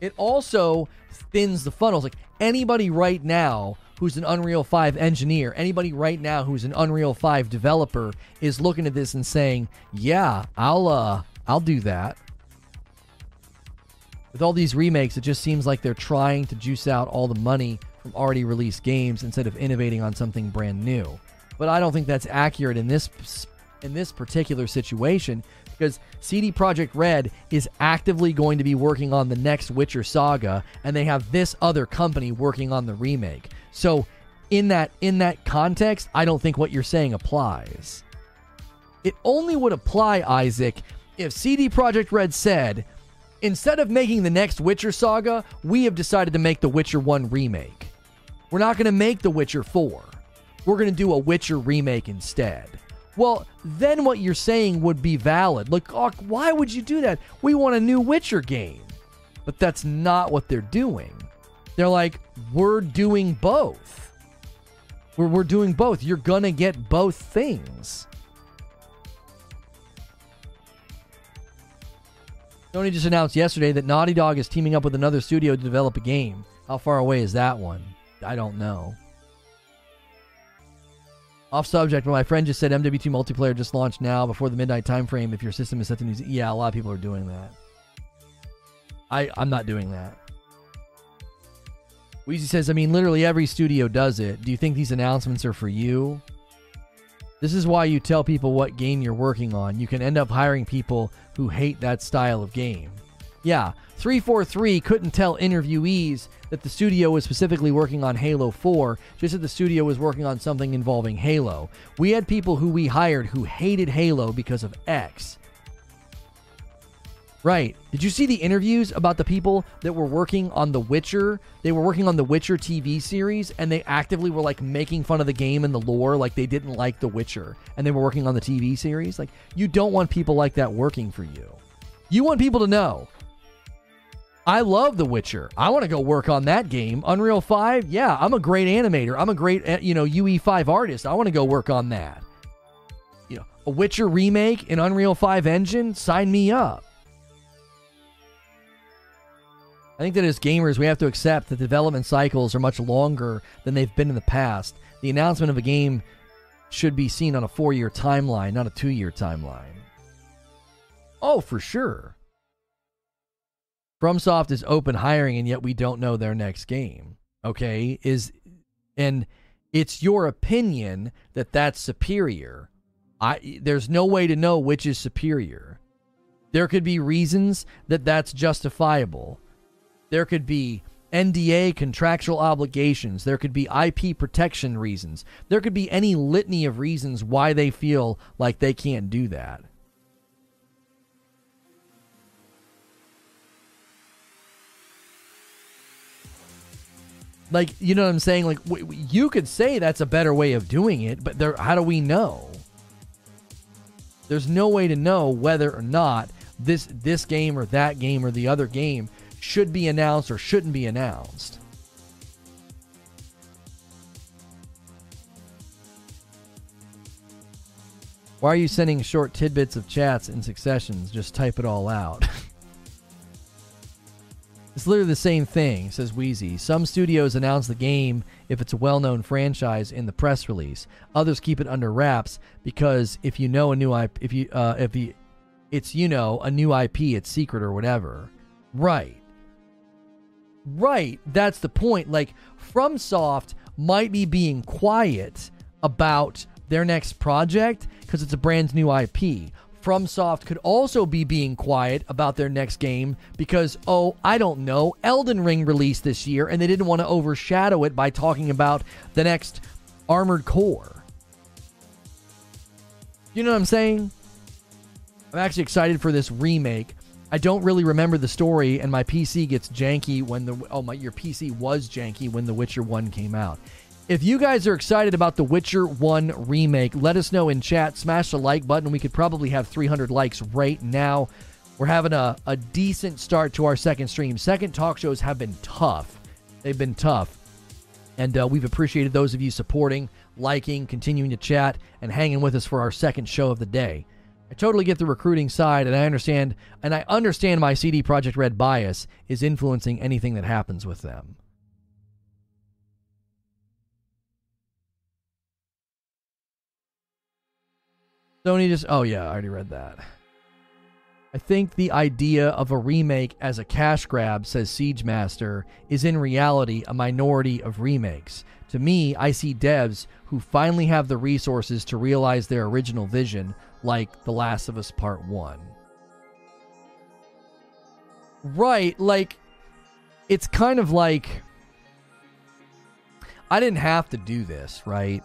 It also thins the funnels. Like anybody right now who's an Unreal 5 engineer, anybody right now who's an Unreal 5 developer is looking at this and saying, "Yeah, I'll uh I'll do that." With all these remakes, it just seems like they're trying to juice out all the money from already released games instead of innovating on something brand new. But I don't think that's accurate in this in this particular situation because CD Projekt Red is actively going to be working on the next Witcher saga and they have this other company working on the remake. So in that in that context, I don't think what you're saying applies. It only would apply, Isaac, if CD Projekt Red said, instead of making the next Witcher saga, we have decided to make the Witcher 1 remake. We're not going to make the Witcher 4. We're going to do a Witcher remake instead. Well, then what you're saying would be valid. Like, oh, why would you do that? We want a new Witcher game. But that's not what they're doing. They're like, we're doing both. We're, we're doing both. You're going to get both things. Sony just announced yesterday that Naughty Dog is teaming up with another studio to develop a game. How far away is that one? I don't know. Off subject, but my friend just said MW2 multiplayer just launched now before the midnight time frame. If your system is set to news, yeah, a lot of people are doing that. I I'm not doing that. Weezy says, I mean, literally every studio does it. Do you think these announcements are for you? This is why you tell people what game you're working on. You can end up hiring people who hate that style of game. Yeah, 343 couldn't tell interviewees that the studio was specifically working on Halo 4, just that the studio was working on something involving Halo. We had people who we hired who hated Halo because of X. Right. Did you see the interviews about the people that were working on The Witcher? They were working on The Witcher TV series and they actively were like making fun of the game and the lore like they didn't like The Witcher and they were working on the TV series. Like you don't want people like that working for you. You want people to know I love The Witcher. I want to go work on that game. Unreal 5, yeah, I'm a great animator. I'm a great, eh, you know, UE5 artist. I want to go work on that. You know, a Witcher remake in Unreal 5 engine, sign me up. I think that as gamers, we have to accept that development cycles are much longer than they've been in the past. The announcement of a game should be seen on a four year timeline, not a two year timeline. Oh, for sure. FromSoft is open hiring, and yet we don't know their next game. Okay, is and it's your opinion that that's superior. I there's no way to know which is superior. There could be reasons that that's justifiable. There could be NDA contractual obligations. There could be IP protection reasons. There could be any litany of reasons why they feel like they can't do that. Like, you know what I'm saying? Like, w- you could say that's a better way of doing it, but there, how do we know? There's no way to know whether or not this this game or that game or the other game should be announced or shouldn't be announced. Why are you sending short tidbits of chats in successions? Just type it all out. it's literally the same thing, says Wheezy. Some studios announce the game if it's a well known franchise in the press release. Others keep it under wraps because if you know a new IP, if you, uh, if you, it's, you know, a new IP, it's secret or whatever. Right. Right. That's the point. Like, FromSoft might be being quiet about their next project because it's a brand new IP. FromSoft could also be being quiet about their next game because, oh, I don't know, Elden Ring released this year and they didn't want to overshadow it by talking about the next Armored Core. You know what I'm saying? I'm actually excited for this remake. I don't really remember the story, and my PC gets janky when the oh my your PC was janky when The Witcher One came out. If you guys are excited about The Witcher 1 remake, let us know in chat. Smash the like button. We could probably have 300 likes right now. We're having a, a decent start to our second stream. Second talk shows have been tough. They've been tough. And uh, we've appreciated those of you supporting, liking, continuing to chat, and hanging with us for our second show of the day. I totally get the recruiting side, and I understand, and I understand my CD Projekt Red bias is influencing anything that happens with them. Sony just. Oh, yeah, I already read that. I think the idea of a remake as a cash grab, says Siege Master, is in reality a minority of remakes. To me, I see devs who finally have the resources to realize their original vision, like The Last of Us Part 1. Right, like, it's kind of like. I didn't have to do this, right?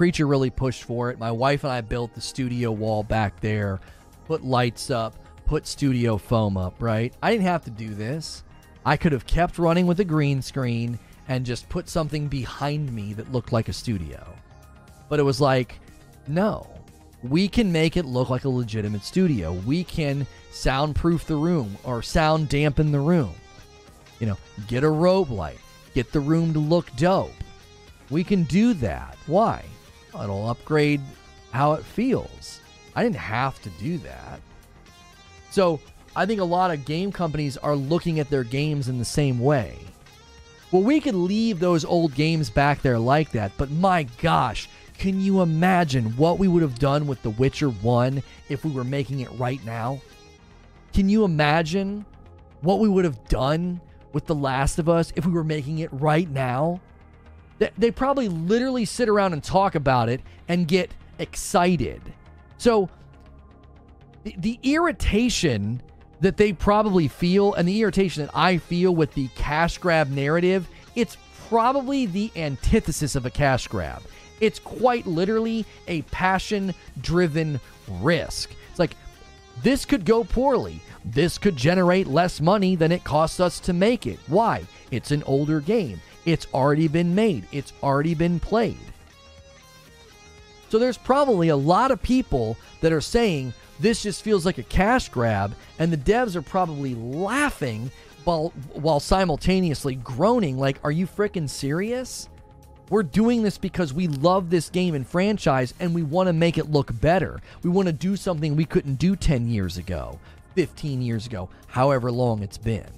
Creature really pushed for it. My wife and I built the studio wall back there, put lights up, put studio foam up, right? I didn't have to do this. I could have kept running with a green screen and just put something behind me that looked like a studio. But it was like, no, we can make it look like a legitimate studio. We can soundproof the room or sound dampen the room. You know, get a robe light, get the room to look dope. We can do that. Why? It'll upgrade how it feels. I didn't have to do that. So I think a lot of game companies are looking at their games in the same way. Well, we could leave those old games back there like that, but my gosh, can you imagine what we would have done with The Witcher 1 if we were making it right now? Can you imagine what we would have done with The Last of Us if we were making it right now? They probably literally sit around and talk about it and get excited. So the, the irritation that they probably feel and the irritation that I feel with the cash grab narrative, it's probably the antithesis of a cash grab. It's quite literally a passion driven risk. It's like, this could go poorly. This could generate less money than it costs us to make it. Why? It's an older game. It's already been made, it's already been played. So there's probably a lot of people that are saying this just feels like a cash grab, and the devs are probably laughing while while simultaneously groaning like, "Are you freaking serious?" We're doing this because we love this game and franchise and we want to make it look better. We want to do something we couldn't do 10 years ago, 15 years ago, however long it's been.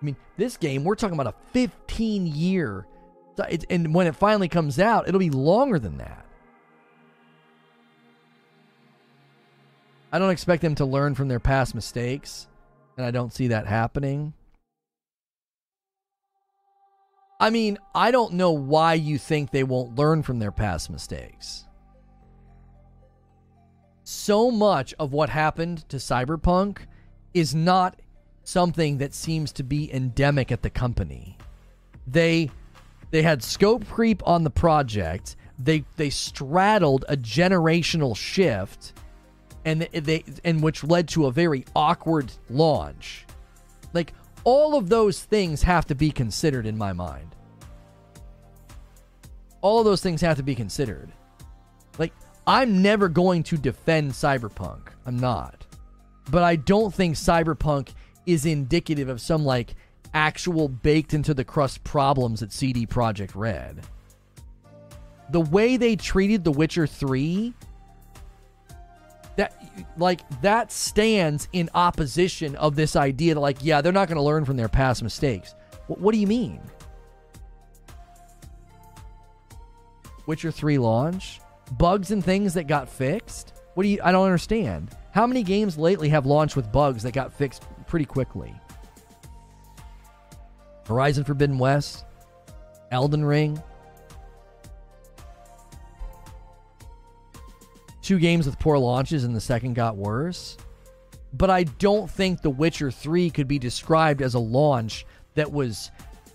I mean, this game, we're talking about a 15 year, and when it finally comes out, it'll be longer than that. I don't expect them to learn from their past mistakes, and I don't see that happening. I mean, I don't know why you think they won't learn from their past mistakes. So much of what happened to Cyberpunk is not something that seems to be endemic at the company. They they had scope creep on the project. They they straddled a generational shift and they and which led to a very awkward launch. Like all of those things have to be considered in my mind. All of those things have to be considered. Like I'm never going to defend Cyberpunk. I'm not. But I don't think Cyberpunk is indicative of some like actual baked into the crust problems at CD Projekt Red. the way they treated The Witcher 3 that like that stands in opposition of this idea that like yeah, they're not going to learn from their past mistakes. What, what do you mean? Witcher 3 launch, bugs and things that got fixed? What do you I don't understand. How many games lately have launched with bugs that got fixed pretty quickly? Horizon Forbidden West, Elden Ring, two games with poor launches and the second got worse. But I don't think The Witcher 3 could be described as a launch that was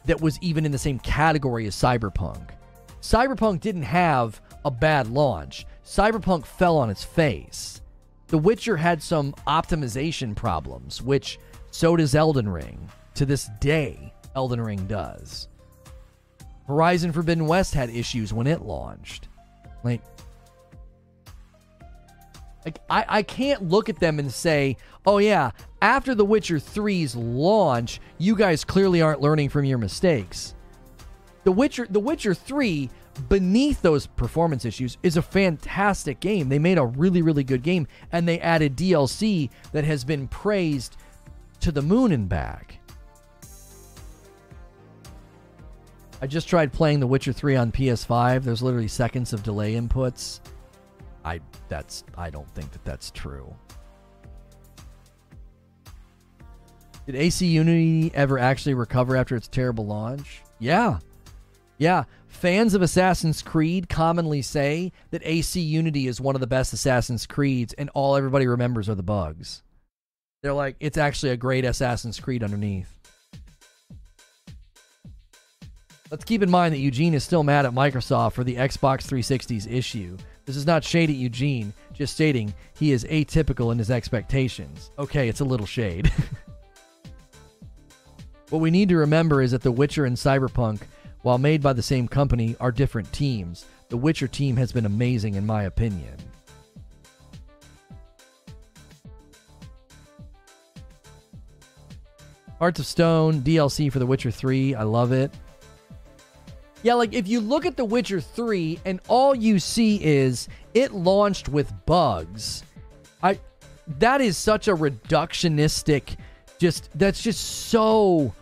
that was even in the same category as Cyberpunk. Cyberpunk didn't have a bad launch. Cyberpunk fell on its face. The Witcher had some optimization problems, which so does Elden Ring. To this day, Elden Ring does. Horizon Forbidden West had issues when it launched. Like like I, I can't look at them and say, oh yeah, after The Witcher 3's launch, you guys clearly aren't learning from your mistakes. The Witcher The Witcher 3 beneath those performance issues is a fantastic game. They made a really really good game and they added DLC that has been praised to the moon and back. I just tried playing The Witcher 3 on PS5. There's literally seconds of delay inputs. I that's I don't think that that's true. Did AC Unity ever actually recover after its terrible launch? Yeah. Yeah. Fans of Assassin's Creed commonly say that AC Unity is one of the best Assassin's Creeds, and all everybody remembers are the bugs. They're like, it's actually a great Assassin's Creed underneath. Let's keep in mind that Eugene is still mad at Microsoft for the Xbox 360's issue. This is not shade at Eugene, just stating he is atypical in his expectations. Okay, it's a little shade. what we need to remember is that The Witcher and Cyberpunk, while made by the same company, are different teams. The Witcher team has been amazing, in my opinion. Hearts of Stone, DLC for The Witcher 3. I love it. Yeah, like if you look at The Witcher 3 and all you see is it launched with bugs, I that is such a reductionistic just that's just so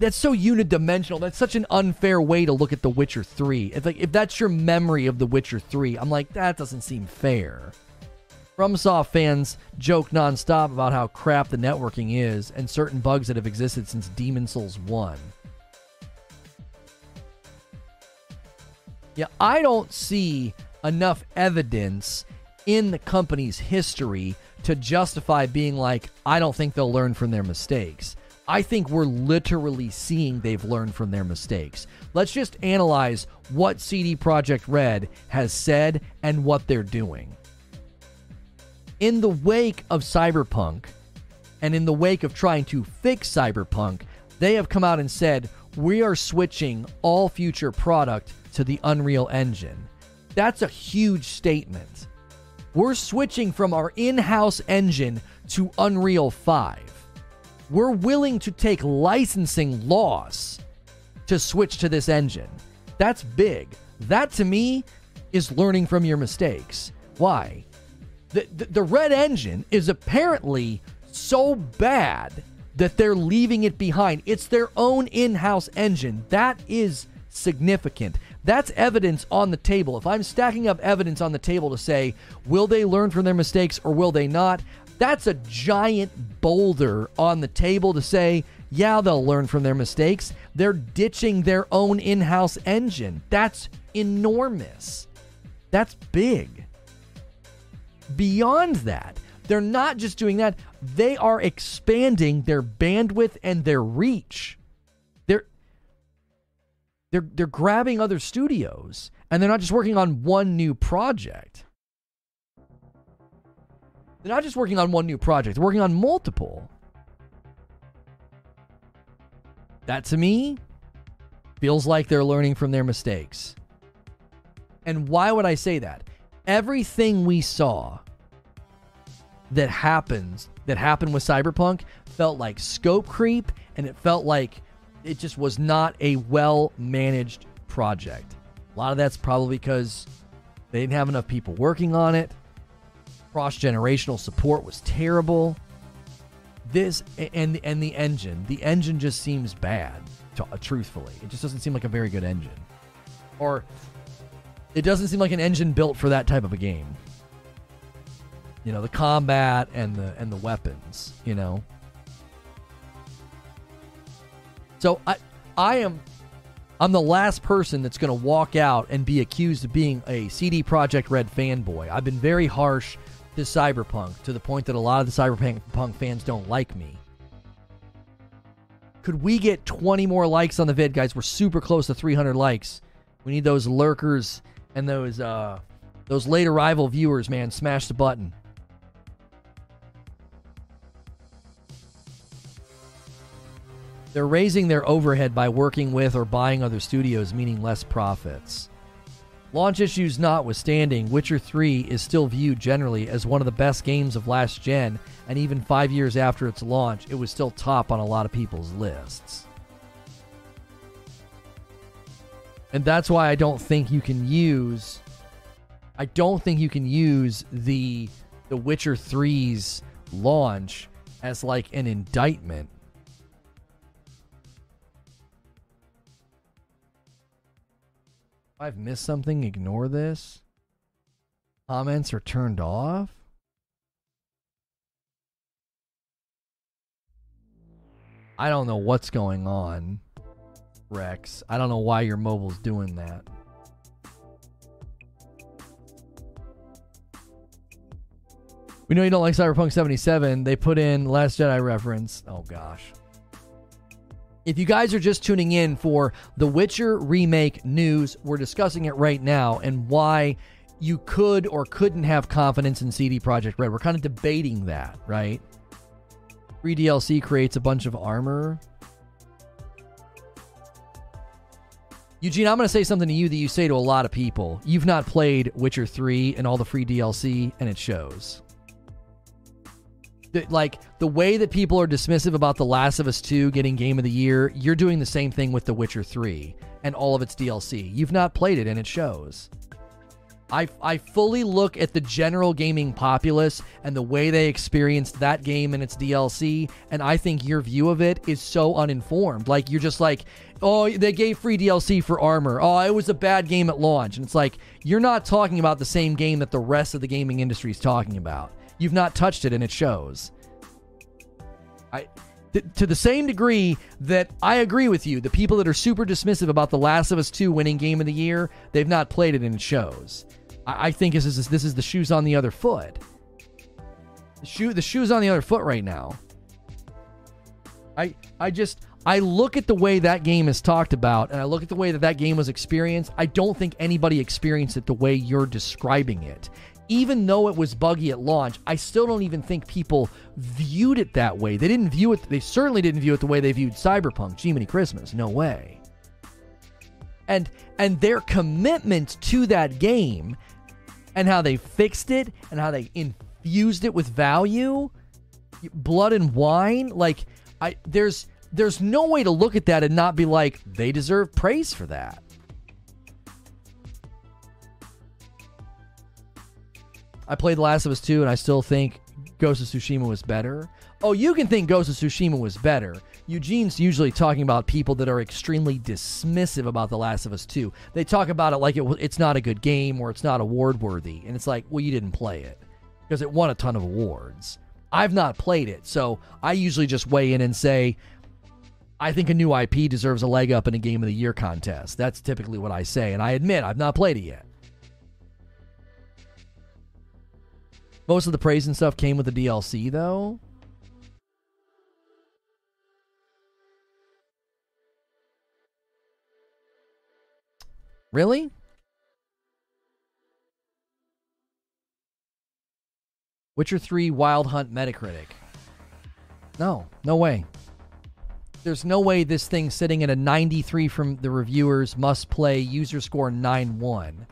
that's so unidimensional. That's such an unfair way to look at The Witcher 3. If like if that's your memory of The Witcher 3, I'm like that doesn't seem fair. FromSoft fans joke nonstop about how crap the networking is and certain bugs that have existed since Demon's Souls 1. Yeah, I don't see enough evidence in the company's history to justify being like, I don't think they'll learn from their mistakes. I think we're literally seeing they've learned from their mistakes. Let's just analyze what CD Projekt Red has said and what they're doing. In the wake of Cyberpunk, and in the wake of trying to fix Cyberpunk, they have come out and said, we are switching all future product to the Unreal Engine. That's a huge statement. We're switching from our in house engine to Unreal 5. We're willing to take licensing loss to switch to this engine. That's big. That to me is learning from your mistakes. Why? The, the, the red engine is apparently so bad that they're leaving it behind. It's their own in house engine. That is significant. That's evidence on the table. If I'm stacking up evidence on the table to say, will they learn from their mistakes or will they not? That's a giant boulder on the table to say, yeah, they'll learn from their mistakes. They're ditching their own in house engine. That's enormous. That's big. Beyond that, they're not just doing that, they are expanding their bandwidth and their reach. They're they're they're grabbing other studios and they're not just working on one new project. They're not just working on one new project, they're working on multiple. That to me feels like they're learning from their mistakes. And why would I say that? Everything we saw that happens that happened with Cyberpunk felt like scope creep and it felt like it just was not a well managed project. A lot of that's probably because they didn't have enough people working on it. Cross generational support was terrible. This and and the engine, the engine just seems bad. Uh, truthfully, it just doesn't seem like a very good engine, or it doesn't seem like an engine built for that type of a game. You know, the combat and the and the weapons. You know, so I I am I'm the last person that's going to walk out and be accused of being a CD Projekt Red fanboy. I've been very harsh to Cyberpunk to the point that a lot of the Cyberpunk fans don't like me. Could we get 20 more likes on the vid, guys? We're super close to 300 likes. We need those lurkers and those uh those late arrival viewers, man. Smash the button. They're raising their overhead by working with or buying other studios, meaning less profits. Launch issues notwithstanding, Witcher 3 is still viewed generally as one of the best games of last gen, and even five years after its launch, it was still top on a lot of people's lists. And that's why I don't think you can use I don't think you can use the the Witcher 3's launch as like an indictment I've missed something, ignore this. Comments are turned off. I don't know what's going on, Rex. I don't know why your mobile's doing that. We know you don't like Cyberpunk 77. They put in Last Jedi reference. Oh gosh. If you guys are just tuning in for the Witcher remake news, we're discussing it right now and why you could or couldn't have confidence in CD Projekt Red. We're kind of debating that, right? Free DLC creates a bunch of armor. Eugene, I'm going to say something to you that you say to a lot of people. You've not played Witcher 3 and all the free DLC, and it shows the, like the way that people are dismissive about The Last of Us 2 getting game of the year, you're doing the same thing with The Witcher 3 and all of its DLC. You've not played it and it shows. I, I fully look at the general gaming populace and the way they experienced that game and its DLC, and I think your view of it is so uninformed. Like, you're just like, oh, they gave free DLC for Armor. Oh, it was a bad game at launch. And it's like, you're not talking about the same game that the rest of the gaming industry is talking about. You've not touched it, and it shows. I. Th- to the same degree that I agree with you, the people that are super dismissive about The Last of Us 2 winning Game of the Year, they've not played it and it shows. I, I think this is this is the shoes on the other foot. The shoe the shoes on the other foot right now. I I just I look at the way that game is talked about and I look at the way that that game was experienced. I don't think anybody experienced it the way you're describing it even though it was buggy at launch, I still don't even think people viewed it that way. They didn't view it, they certainly didn't view it the way they viewed Cyberpunk, Jiminy Christmas. No way. And and their commitment to that game and how they fixed it and how they infused it with value, blood and wine, like I there's there's no way to look at that and not be like they deserve praise for that. I played The Last of Us 2 and I still think Ghost of Tsushima was better. Oh, you can think Ghost of Tsushima was better. Eugene's usually talking about people that are extremely dismissive about The Last of Us 2. They talk about it like it, it's not a good game or it's not award worthy. And it's like, well, you didn't play it because it won a ton of awards. I've not played it. So I usually just weigh in and say, I think a new IP deserves a leg up in a Game of the Year contest. That's typically what I say. And I admit, I've not played it yet. Most of the praise and stuff came with the DLC, though. Really? Witcher 3 Wild Hunt Metacritic. No, no way. There's no way this thing sitting at a 93 from the reviewers, must play, user score 9 1.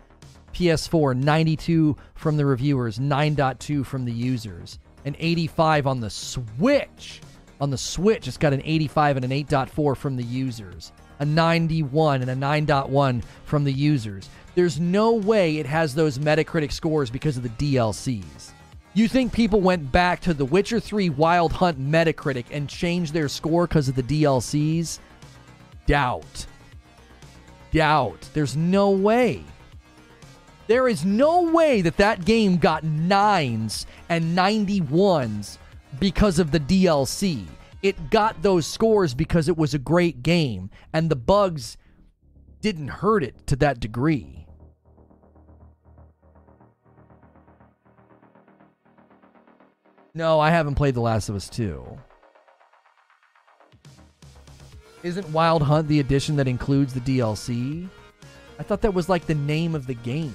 PS4, 92 from the reviewers, 9.2 from the users, an 85 on the Switch. On the Switch, it's got an 85 and an 8.4 from the users. a 91, and a 9.1 from the users. There's no way it has those Metacritic scores because of the DLCs. You think people went back to The Witcher 3 Wild Hunt Metacritic and changed their score because of the DLCs? Doubt. Doubt. There's no way. There is no way that that game got nines and 91s because of the DLC. It got those scores because it was a great game, and the bugs didn't hurt it to that degree. No, I haven't played The Last of Us 2. Isn't Wild Hunt the edition that includes the DLC? I thought that was like the name of the game.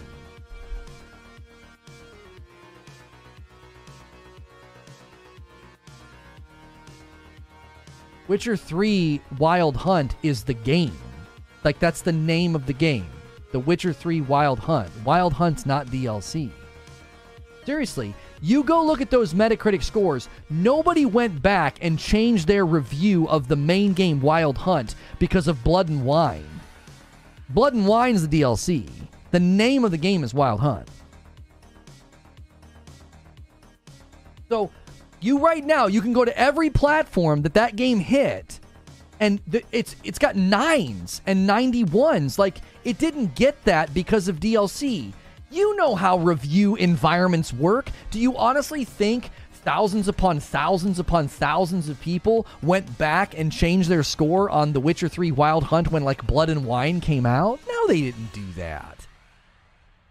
Witcher 3 Wild Hunt is the game. Like, that's the name of the game. The Witcher 3 Wild Hunt. Wild Hunt's not DLC. Seriously, you go look at those Metacritic scores. Nobody went back and changed their review of the main game Wild Hunt because of Blood and Wine. Blood and Wine's the DLC. The name of the game is Wild Hunt. So, you right now, you can go to every platform that that game hit, and it's it's got nines and ninety ones. Like it didn't get that because of DLC. You know how review environments work. Do you honestly think thousands upon thousands upon thousands of people went back and changed their score on The Witcher 3 Wild Hunt when like Blood and Wine came out? No, they didn't do that.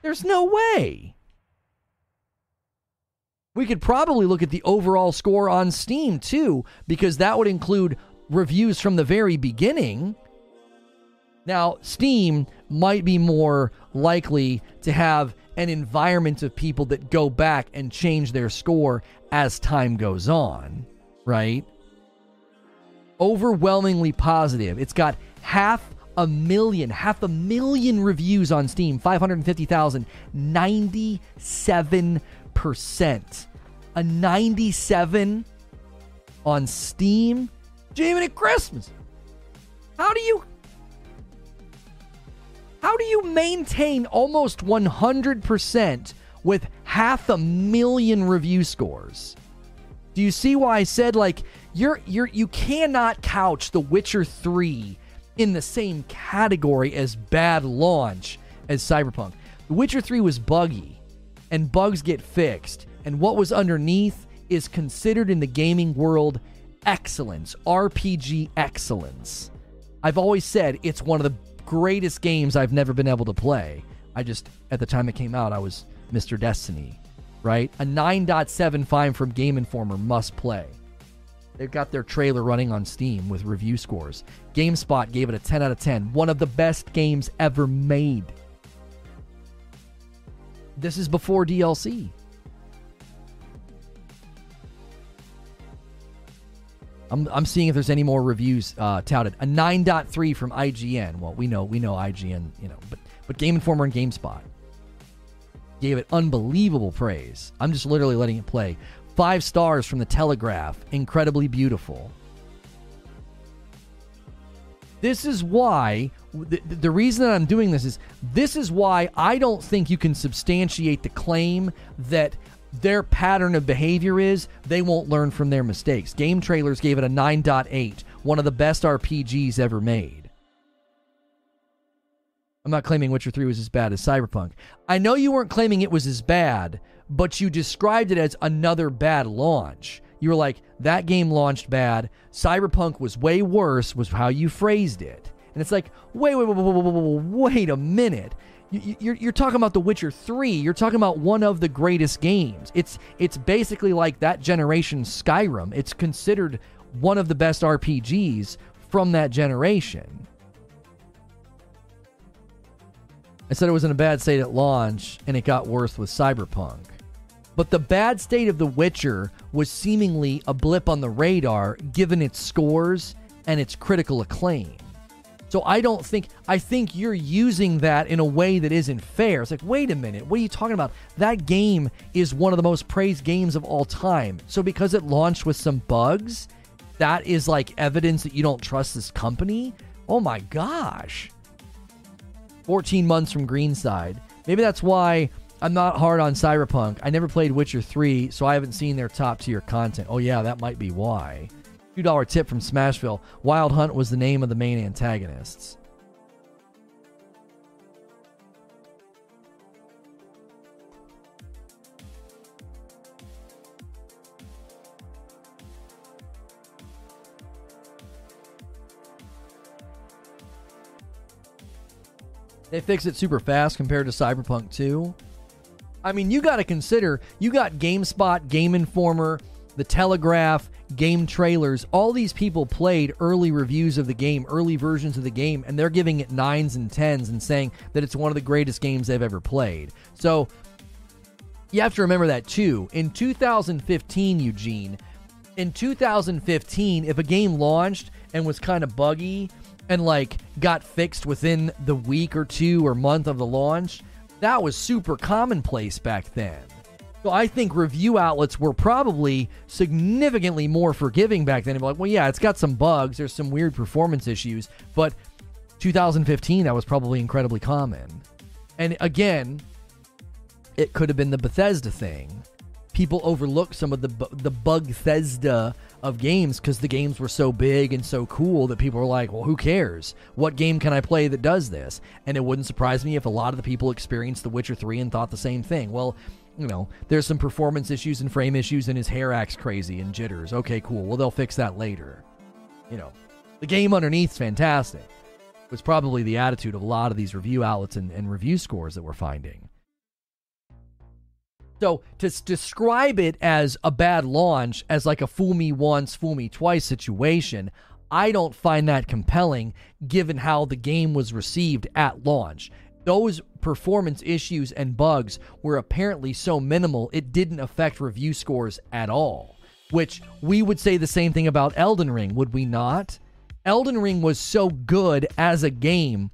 There's no way. We could probably look at the overall score on Steam too, because that would include reviews from the very beginning. Now, Steam might be more likely to have an environment of people that go back and change their score as time goes on, right? Overwhelmingly positive. It's got half a million, half a million reviews on Steam, 550,000, 97 percent Percent a 97 on Steam? Jamie at Christmas. How do you How do you maintain almost 100% with half a million review scores? Do you see why I said like you're you're you cannot couch The Witcher 3 in the same category as bad launch as Cyberpunk. The Witcher 3 was buggy and bugs get fixed. And what was underneath is considered in the gaming world excellence, RPG excellence. I've always said it's one of the greatest games I've never been able to play. I just, at the time it came out, I was Mr. Destiny, right? A 9.75 from Game Informer must play. They've got their trailer running on Steam with review scores. GameSpot gave it a 10 out of 10. One of the best games ever made. This is before DLC. I'm, I'm seeing if there's any more reviews uh, touted. A 9.3 from IGN. Well, we know we know IGN, you know, but but Game Informer and GameSpot gave it unbelievable praise. I'm just literally letting it play. Five stars from the Telegraph. Incredibly beautiful. This is why the, the reason that I'm doing this is this is why I don't think you can substantiate the claim that their pattern of behavior is they won't learn from their mistakes. Game Trailers gave it a 9.8, one of the best RPGs ever made. I'm not claiming Witcher 3 was as bad as Cyberpunk. I know you weren't claiming it was as bad, but you described it as another bad launch. You were like, that game launched bad. Cyberpunk was way worse, was how you phrased it. And it's like, wait, wait, wait, wait, wait, wait, a minute. You're, you're talking about The Witcher 3. You're talking about one of the greatest games. It's it's basically like that generation Skyrim. It's considered one of the best RPGs from that generation. I said it was in a bad state at launch, and it got worse with Cyberpunk. But the bad state of The Witcher was seemingly a blip on the radar given its scores and its critical acclaim. So I don't think, I think you're using that in a way that isn't fair. It's like, wait a minute, what are you talking about? That game is one of the most praised games of all time. So because it launched with some bugs, that is like evidence that you don't trust this company? Oh my gosh. 14 months from Greenside. Maybe that's why I'm not hard on Cyberpunk. I never played Witcher 3, so I haven't seen their top tier content. Oh, yeah, that might be why. $2 tip from Smashville. Wild Hunt was the name of the main antagonists. They fix it super fast compared to Cyberpunk 2. I mean, you got to consider you got GameSpot, Game Informer, The Telegraph, game trailers. All these people played early reviews of the game, early versions of the game, and they're giving it nines and tens and saying that it's one of the greatest games they've ever played. So you have to remember that too. In 2015, Eugene, in 2015, if a game launched and was kind of buggy and like got fixed within the week or two or month of the launch, that was super commonplace back then. So I think review outlets were probably significantly more forgiving back then. like, well, yeah, it's got some bugs, there's some weird performance issues, but 2015 that was probably incredibly common. And again, it could have been the Bethesda thing. People overlook some of the the bug Bethesda of games because the games were so big and so cool that people were like, well, who cares? What game can I play that does this? And it wouldn't surprise me if a lot of the people experienced The Witcher 3 and thought the same thing. Well, you know, there's some performance issues and frame issues, and his hair acts crazy and jitters. Okay, cool. Well, they'll fix that later. You know, the game underneath's fantastic. Was probably the attitude of a lot of these review outlets and, and review scores that we're finding. So to s- describe it as a bad launch, as like a fool me once, fool me twice situation, I don't find that compelling given how the game was received at launch those performance issues and bugs were apparently so minimal it didn't affect review scores at all. Which we would say the same thing about Elden Ring, would we not? Elden Ring was so good as a game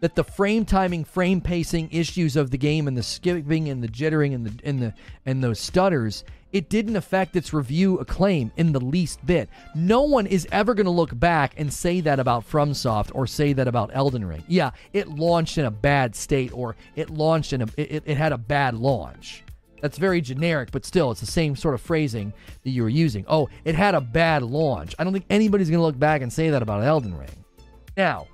that the frame timing, frame pacing issues of the game and the skipping and the jittering and the and the and those stutters it didn't affect its review acclaim in the least bit. No one is ever going to look back and say that about FromSoft or say that about Elden Ring. Yeah, it launched in a bad state or it launched in a it, it had a bad launch. That's very generic, but still, it's the same sort of phrasing that you were using. Oh, it had a bad launch. I don't think anybody's going to look back and say that about Elden Ring. Now,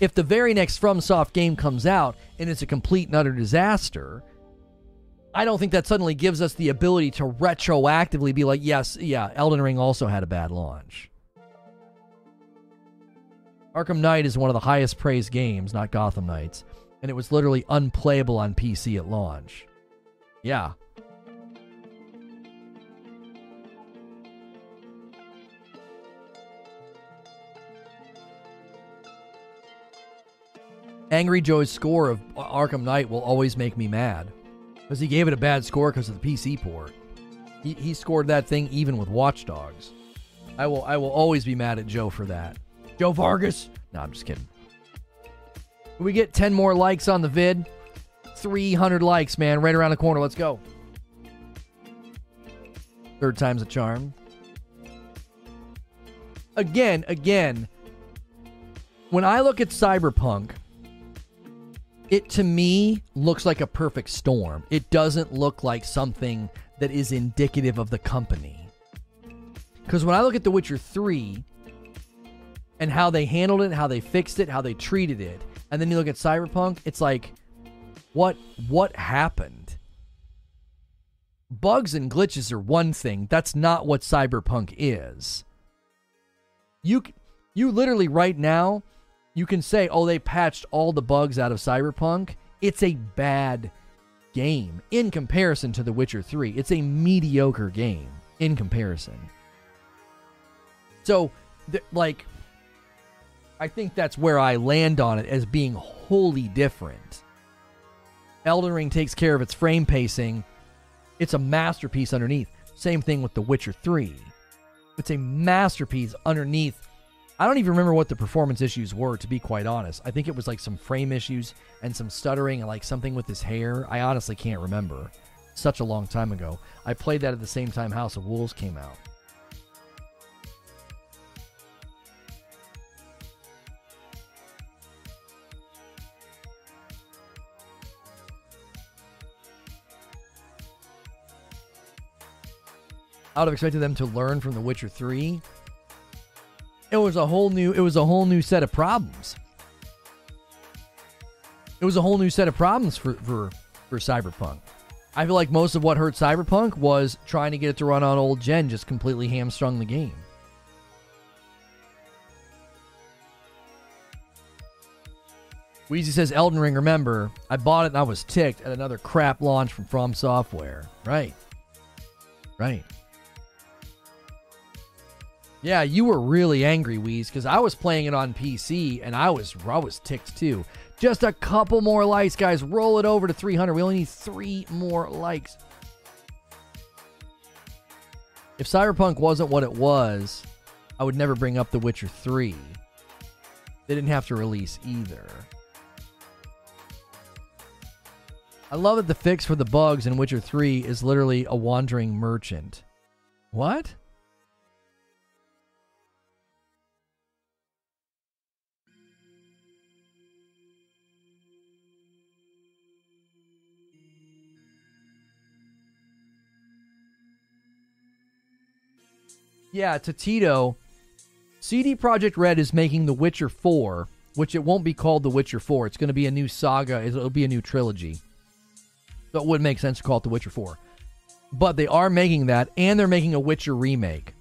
if the very next FromSoft game comes out and it's a complete and utter disaster, I don't think that suddenly gives us the ability to retroactively be like, yes, yeah, Elden Ring also had a bad launch. Arkham Knight is one of the highest praised games, not Gotham Knights, and it was literally unplayable on PC at launch. Yeah. Angry Joe's score of Arkham Knight will always make me mad because he gave it a bad score because of the PC port. He, he scored that thing even with Watchdogs. I will I will always be mad at Joe for that. Joe Vargas. No, I'm just kidding. We get 10 more likes on the vid. 300 likes, man, right around the corner. Let's go. Third time's a charm. Again, again, when I look at Cyberpunk, it to me looks like a perfect storm. It doesn't look like something that is indicative of the company. Because when I look at The Witcher 3 and how they handled it, how they fixed it, how they treated it, and then you look at Cyberpunk, it's like, what what happened? Bugs and glitches are one thing. That's not what Cyberpunk is. You you literally right now you can say, oh, they patched all the bugs out of Cyberpunk. It's a bad game in comparison to The Witcher 3. It's a mediocre game in comparison. So, th- like, I think that's where I land on it as being wholly different. Elden Ring takes care of its frame pacing. It's a masterpiece underneath. Same thing with The Witcher 3. It's a masterpiece underneath I don't even remember what the performance issues were, to be quite honest. I think it was like some frame issues and some stuttering and like something with his hair. I honestly can't remember. Such a long time ago. I played that at the same time House of Wolves came out. I would have expected them to learn from The Witcher 3 it was a whole new it was a whole new set of problems. It was a whole new set of problems for for, for Cyberpunk. I feel like most of what hurt Cyberpunk was trying to get it to run on old gen just completely hamstrung the game. Weezy says Elden Ring, remember, I bought it and I was ticked at another crap launch from From Software. Right. Right. Yeah, you were really angry, Weez, because I was playing it on PC and I was I was ticked too. Just a couple more likes, guys. Roll it over to 300. We only need three more likes. If Cyberpunk wasn't what it was, I would never bring up The Witcher 3. They didn't have to release either. I love that the fix for the bugs in Witcher 3 is literally a wandering merchant. What? Yeah, to Tito, CD Projekt Red is making The Witcher 4, which it won't be called The Witcher 4. It's going to be a new saga. It'll be a new trilogy. So it wouldn't make sense to call it The Witcher 4. But they are making that, and they're making a Witcher remake.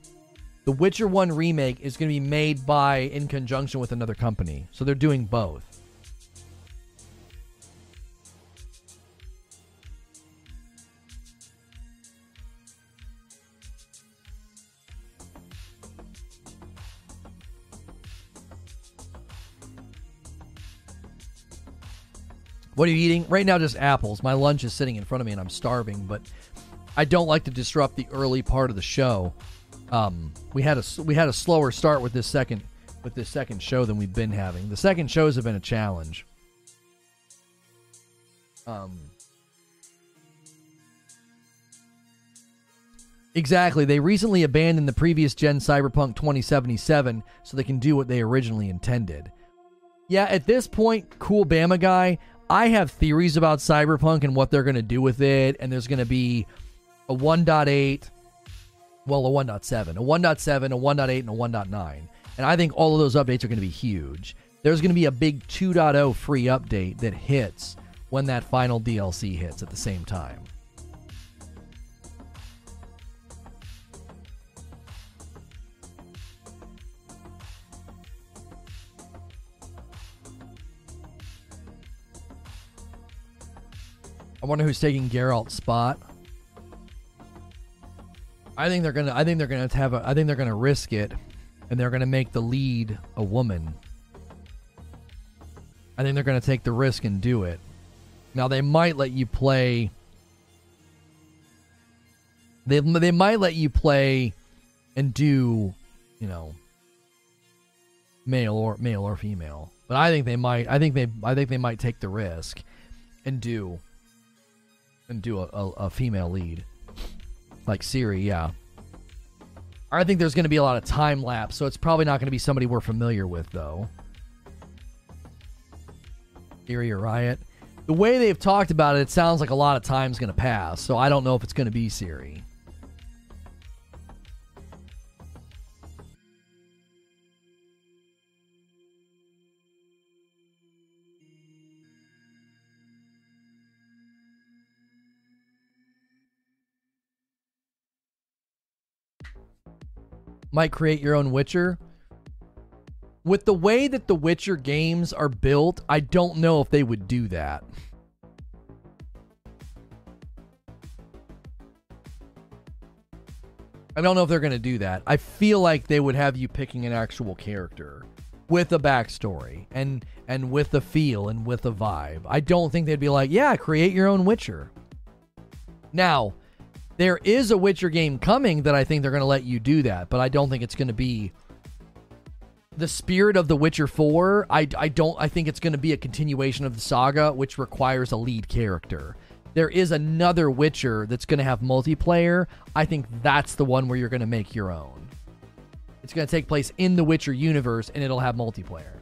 The Witcher 1 remake is going to be made by, in conjunction with another company. So they're doing both. What are you eating? Right now, just apples. My lunch is sitting in front of me and I'm starving, but I don't like to disrupt the early part of the show. Um, we had a we had a slower start with this second with this second show than we've been having. The second shows have been a challenge. Um, exactly. They recently abandoned the previous gen Cyberpunk 2077 so they can do what they originally intended. Yeah, at this point, cool Bama guy, I have theories about Cyberpunk and what they're going to do with it, and there's going to be a 1.8, well, a 1.7, a 1.7, a 1.8, and a 1.9. And I think all of those updates are going to be huge. There's going to be a big 2.0 free update that hits when that final DLC hits at the same time. I wonder who's taking Geralt's spot. I think they're gonna. I think they're gonna have. A, I think they're gonna risk it, and they're gonna make the lead a woman. I think they're gonna take the risk and do it. Now they might let you play. They they might let you play, and do, you know. Male or male or female, but I think they might. I think they. I think they might take the risk, and do and do a, a, a female lead. Like Ciri. yeah. I think there's going to be a lot of time lapse, so it's probably not going to be somebody we're familiar with, though. Ciri or Riot. The way they've talked about it, it sounds like a lot of time's going to pass, so I don't know if it's going to be Ciri. Might create your own Witcher. With the way that the Witcher games are built, I don't know if they would do that. I don't know if they're going to do that. I feel like they would have you picking an actual character with a backstory and and with a feel and with a vibe. I don't think they'd be like, "Yeah, create your own Witcher." Now, there is a Witcher game coming that I think they're going to let you do that, but I don't think it's going to be the spirit of The Witcher 4. I, I don't I think it's going to be a continuation of the saga which requires a lead character. There is another Witcher that's going to have multiplayer. I think that's the one where you're going to make your own. It's going to take place in the Witcher universe and it'll have multiplayer.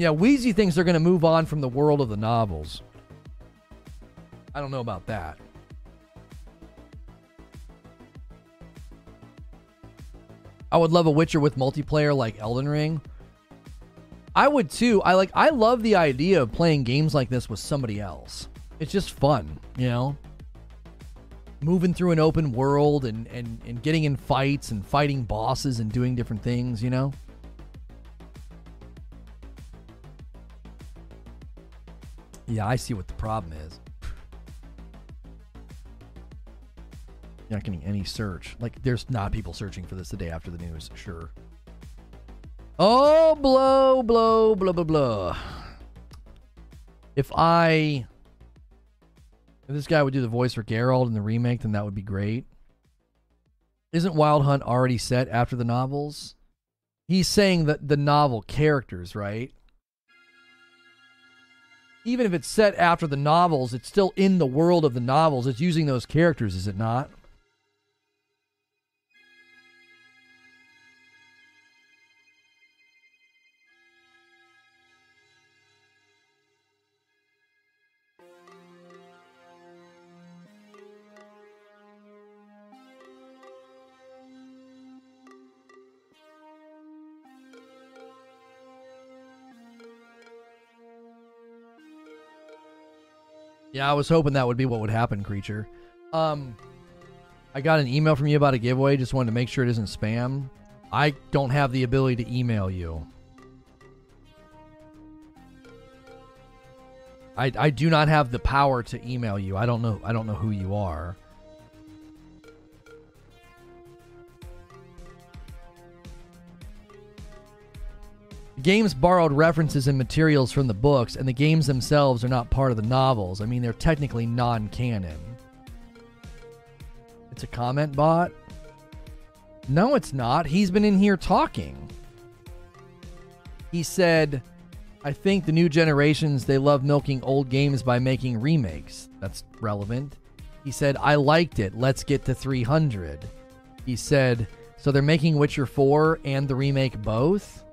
Yeah, Wheezy thinks they're going to move on from the world of the novels. I don't know about that. I would love a Witcher with multiplayer like Elden Ring. I would too. I like I love the idea of playing games like this with somebody else. It's just fun, you know? Moving through an open world and, and, and getting in fights and fighting bosses and doing different things, you know? Yeah, I see what the problem is. You're not getting any search. Like, there's not people searching for this the day after the news, sure. Oh, blow, blow, blah, blah, blah. If I. If this guy would do the voice for Geralt in the remake, then that would be great. Isn't Wild Hunt already set after the novels? He's saying that the novel characters, right? Even if it's set after the novels, it's still in the world of the novels. It's using those characters, is it not? Yeah, I was hoping that would be what would happen, creature. Um, I got an email from you about a giveaway. Just wanted to make sure it isn't spam. I don't have the ability to email you. I, I do not have the power to email you. I don't know I don't know who you are. Games borrowed references and materials from the books, and the games themselves are not part of the novels. I mean, they're technically non canon. It's a comment bot? No, it's not. He's been in here talking. He said, I think the new generations, they love milking old games by making remakes. That's relevant. He said, I liked it. Let's get to 300. He said, so they're making Witcher 4 and the remake both?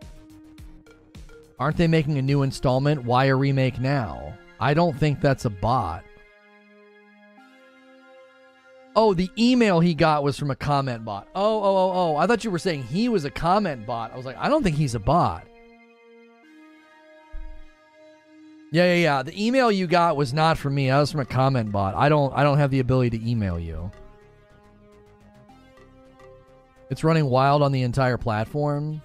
Aren't they making a new installment? Why a remake now? I don't think that's a bot. Oh, the email he got was from a comment bot. Oh, oh, oh, oh. I thought you were saying he was a comment bot. I was like, I don't think he's a bot. Yeah, yeah, yeah. The email you got was not from me. That was from a comment bot. I don't I don't have the ability to email you. It's running wild on the entire platform.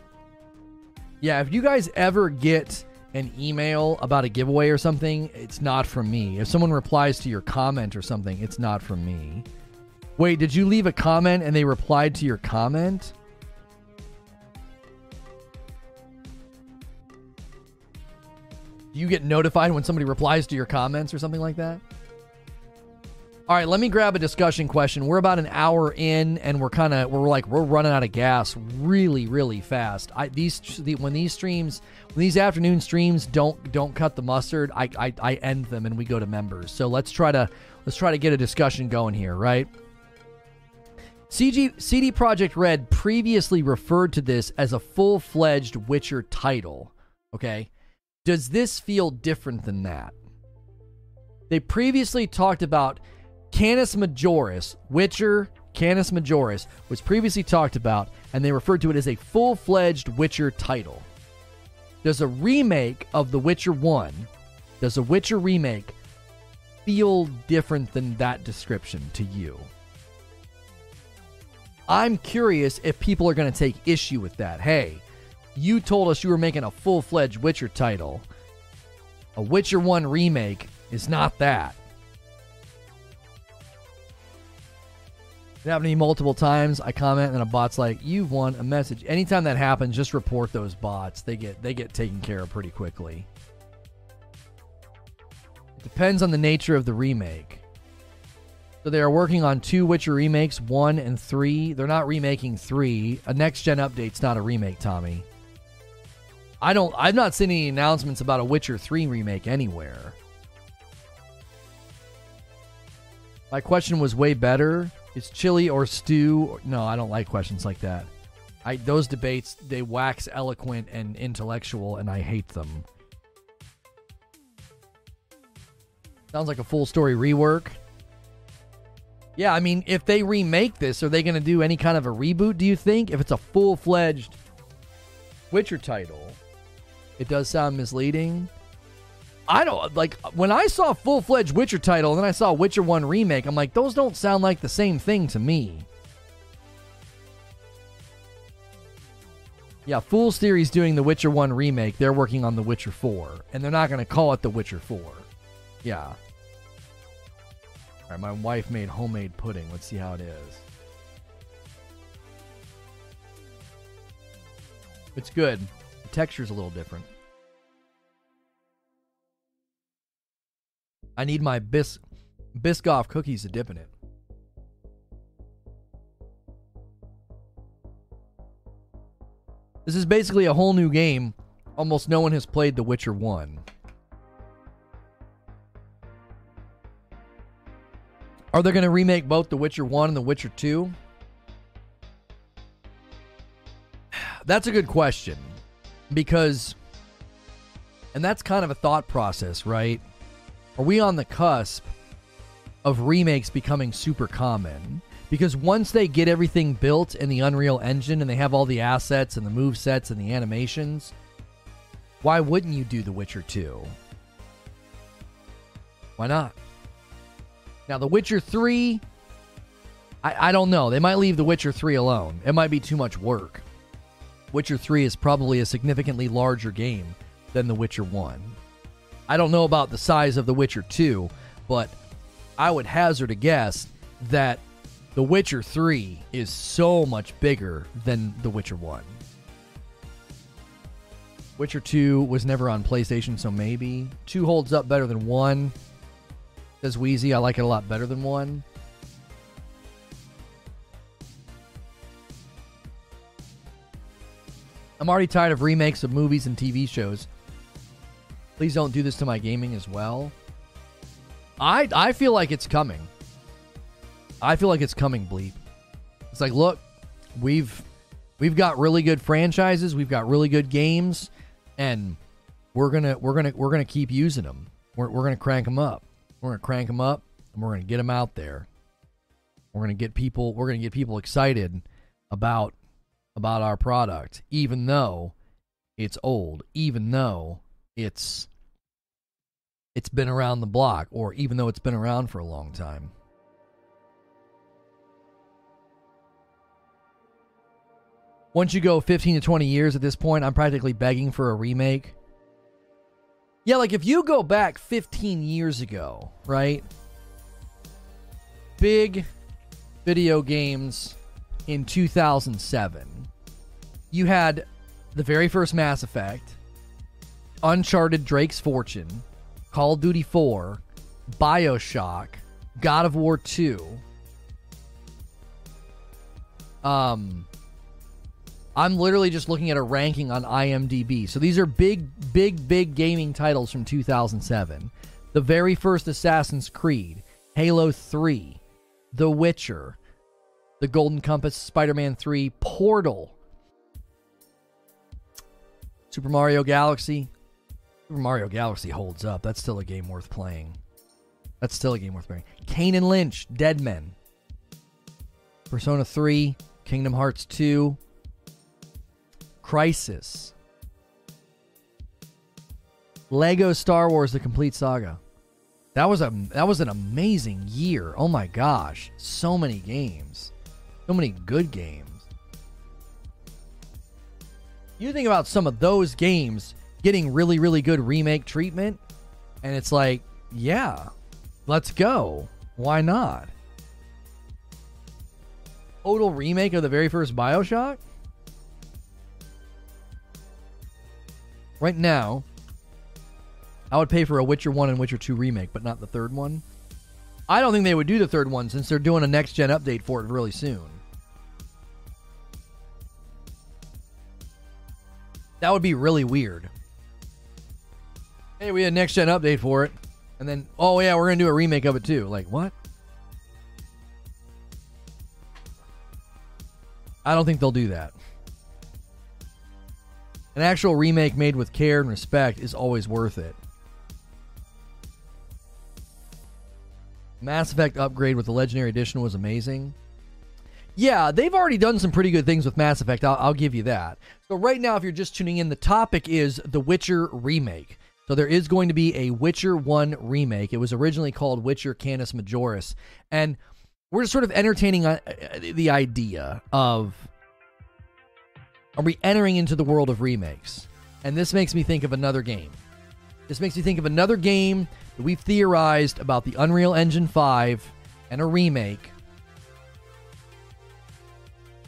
Yeah, if you guys ever get an email about a giveaway or something, it's not from me. If someone replies to your comment or something, it's not from me. Wait, did you leave a comment and they replied to your comment? Do you get notified when somebody replies to your comments or something like that? All right, let me grab a discussion question. We're about an hour in, and we're kind of we're like we're running out of gas really, really fast. I these the, when these streams when these afternoon streams don't don't cut the mustard, I, I I end them and we go to members. So let's try to let's try to get a discussion going here, right? CG, CD Projekt Red previously referred to this as a full fledged Witcher title. Okay, does this feel different than that? They previously talked about Canis Majoris, Witcher Canis Majoris, was previously talked about, and they referred to it as a full fledged Witcher title. Does a remake of The Witcher 1, does a Witcher remake feel different than that description to you? I'm curious if people are going to take issue with that. Hey, you told us you were making a full fledged Witcher title. A Witcher 1 remake is not that. It happened to me multiple times. I comment and a bot's like, "You've won a message." Anytime that happens, just report those bots. They get they get taken care of pretty quickly. It depends on the nature of the remake. So they are working on two Witcher remakes, one and three. They're not remaking three. A next gen update's not a remake, Tommy. I don't. I've not seen any announcements about a Witcher three remake anywhere. My question was way better. It's chili or stew. No, I don't like questions like that. I those debates they wax eloquent and intellectual, and I hate them. Sounds like a full story rework. Yeah, I mean, if they remake this, are they going to do any kind of a reboot? Do you think if it's a full fledged Witcher title, it does sound misleading. I don't like when I saw full fledged Witcher title and then I saw Witcher 1 remake, I'm like, those don't sound like the same thing to me. Yeah, Fool's Theory's doing the Witcher 1 remake. They're working on the Witcher 4. And they're not going to call it the Witcher 4. Yeah. All right, my wife made homemade pudding. Let's see how it is. It's good. The texture's a little different. I need my bis- Biscoff cookies to dip in it. This is basically a whole new game. Almost no one has played The Witcher 1. Are they going to remake both The Witcher 1 and The Witcher 2? That's a good question. Because, and that's kind of a thought process, right? Are we on the cusp of remakes becoming super common? Because once they get everything built in the Unreal Engine and they have all the assets and the move sets and the animations, why wouldn't you do The Witcher 2? Why not? Now, The Witcher 3, I, I don't know. They might leave The Witcher 3 alone. It might be too much work. Witcher 3 is probably a significantly larger game than The Witcher 1. I don't know about the size of The Witcher 2, but I would hazard a guess that the Witcher 3 is so much bigger than The Witcher 1. Witcher 2 was never on PlayStation, so maybe. 2 holds up better than 1. Says Wheezy, I like it a lot better than 1. I'm already tired of remakes of movies and TV shows. Please don't do this to my gaming as well. I I feel like it's coming. I feel like it's coming, Bleep. It's like, look, we've we've got really good franchises, we've got really good games, and we're gonna we're gonna we're gonna keep using them. We're we're gonna crank them up. We're gonna crank them up, and we're gonna get them out there. We're gonna get people. We're gonna get people excited about about our product, even though it's old, even though it's it's been around the block, or even though it's been around for a long time. Once you go 15 to 20 years at this point, I'm practically begging for a remake. Yeah, like if you go back 15 years ago, right? Big video games in 2007. You had the very first Mass Effect, Uncharted Drake's Fortune, Call of Duty 4, BioShock, God of War 2. Um I'm literally just looking at a ranking on IMDb. So these are big, big, big gaming titles from 2007. The very first Assassin's Creed, Halo 3, The Witcher, The Golden Compass, Spider Man 3, Portal, Super Mario Galaxy. Super Mario Galaxy holds up. That's still a game worth playing. That's still a game worth playing. Kane and Lynch, Dead Men. Persona 3, Kingdom Hearts 2, Crysis. Lego Star Wars: The Complete Saga. That was a that was an amazing year. Oh my gosh, so many games, so many good games. You think about some of those games getting really really good remake treatment, and it's like, yeah, let's go. Why not? Total remake of the very first Bioshock. Right now, I would pay for a Witcher 1 and Witcher 2 remake, but not the third one. I don't think they would do the third one since they're doing a next gen update for it really soon. That would be really weird. Hey, we had next gen update for it. And then, oh yeah, we're to do a remake of it too. Like, what? I don't think they'll do that. An actual remake made with care and respect is always worth it. Mass Effect upgrade with the Legendary Edition was amazing. Yeah, they've already done some pretty good things with Mass Effect. I'll, I'll, give you that. So, right now, if you're just tuning in, the topic is The Witcher Remake. So, there is going to be a Witcher 1 remake. It was originally called Witcher Canis Majoris. And we're just sort of entertaining uh, uh, the idea of are we entering into the world of remakes? And this makes me think of another game. This makes me think of another game that we've theorized about the Unreal Engine 5 and a remake.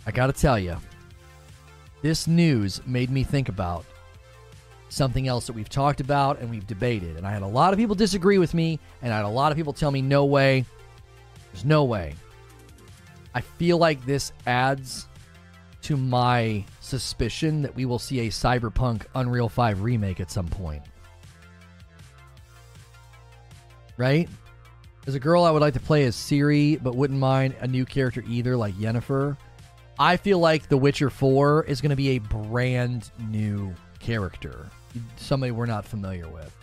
I gotta tell you, this news made me think about something else that we've talked about and we've debated. And I had a lot of people disagree with me, and I had a lot of people tell me, no way. There's no way. I feel like this adds to my suspicion that we will see a Cyberpunk Unreal 5 remake at some point. Right? There's a girl I would like to play as Ciri, but wouldn't mind a new character either, like Yennefer. I feel like The Witcher 4 is going to be a brand new character, somebody we're not familiar with.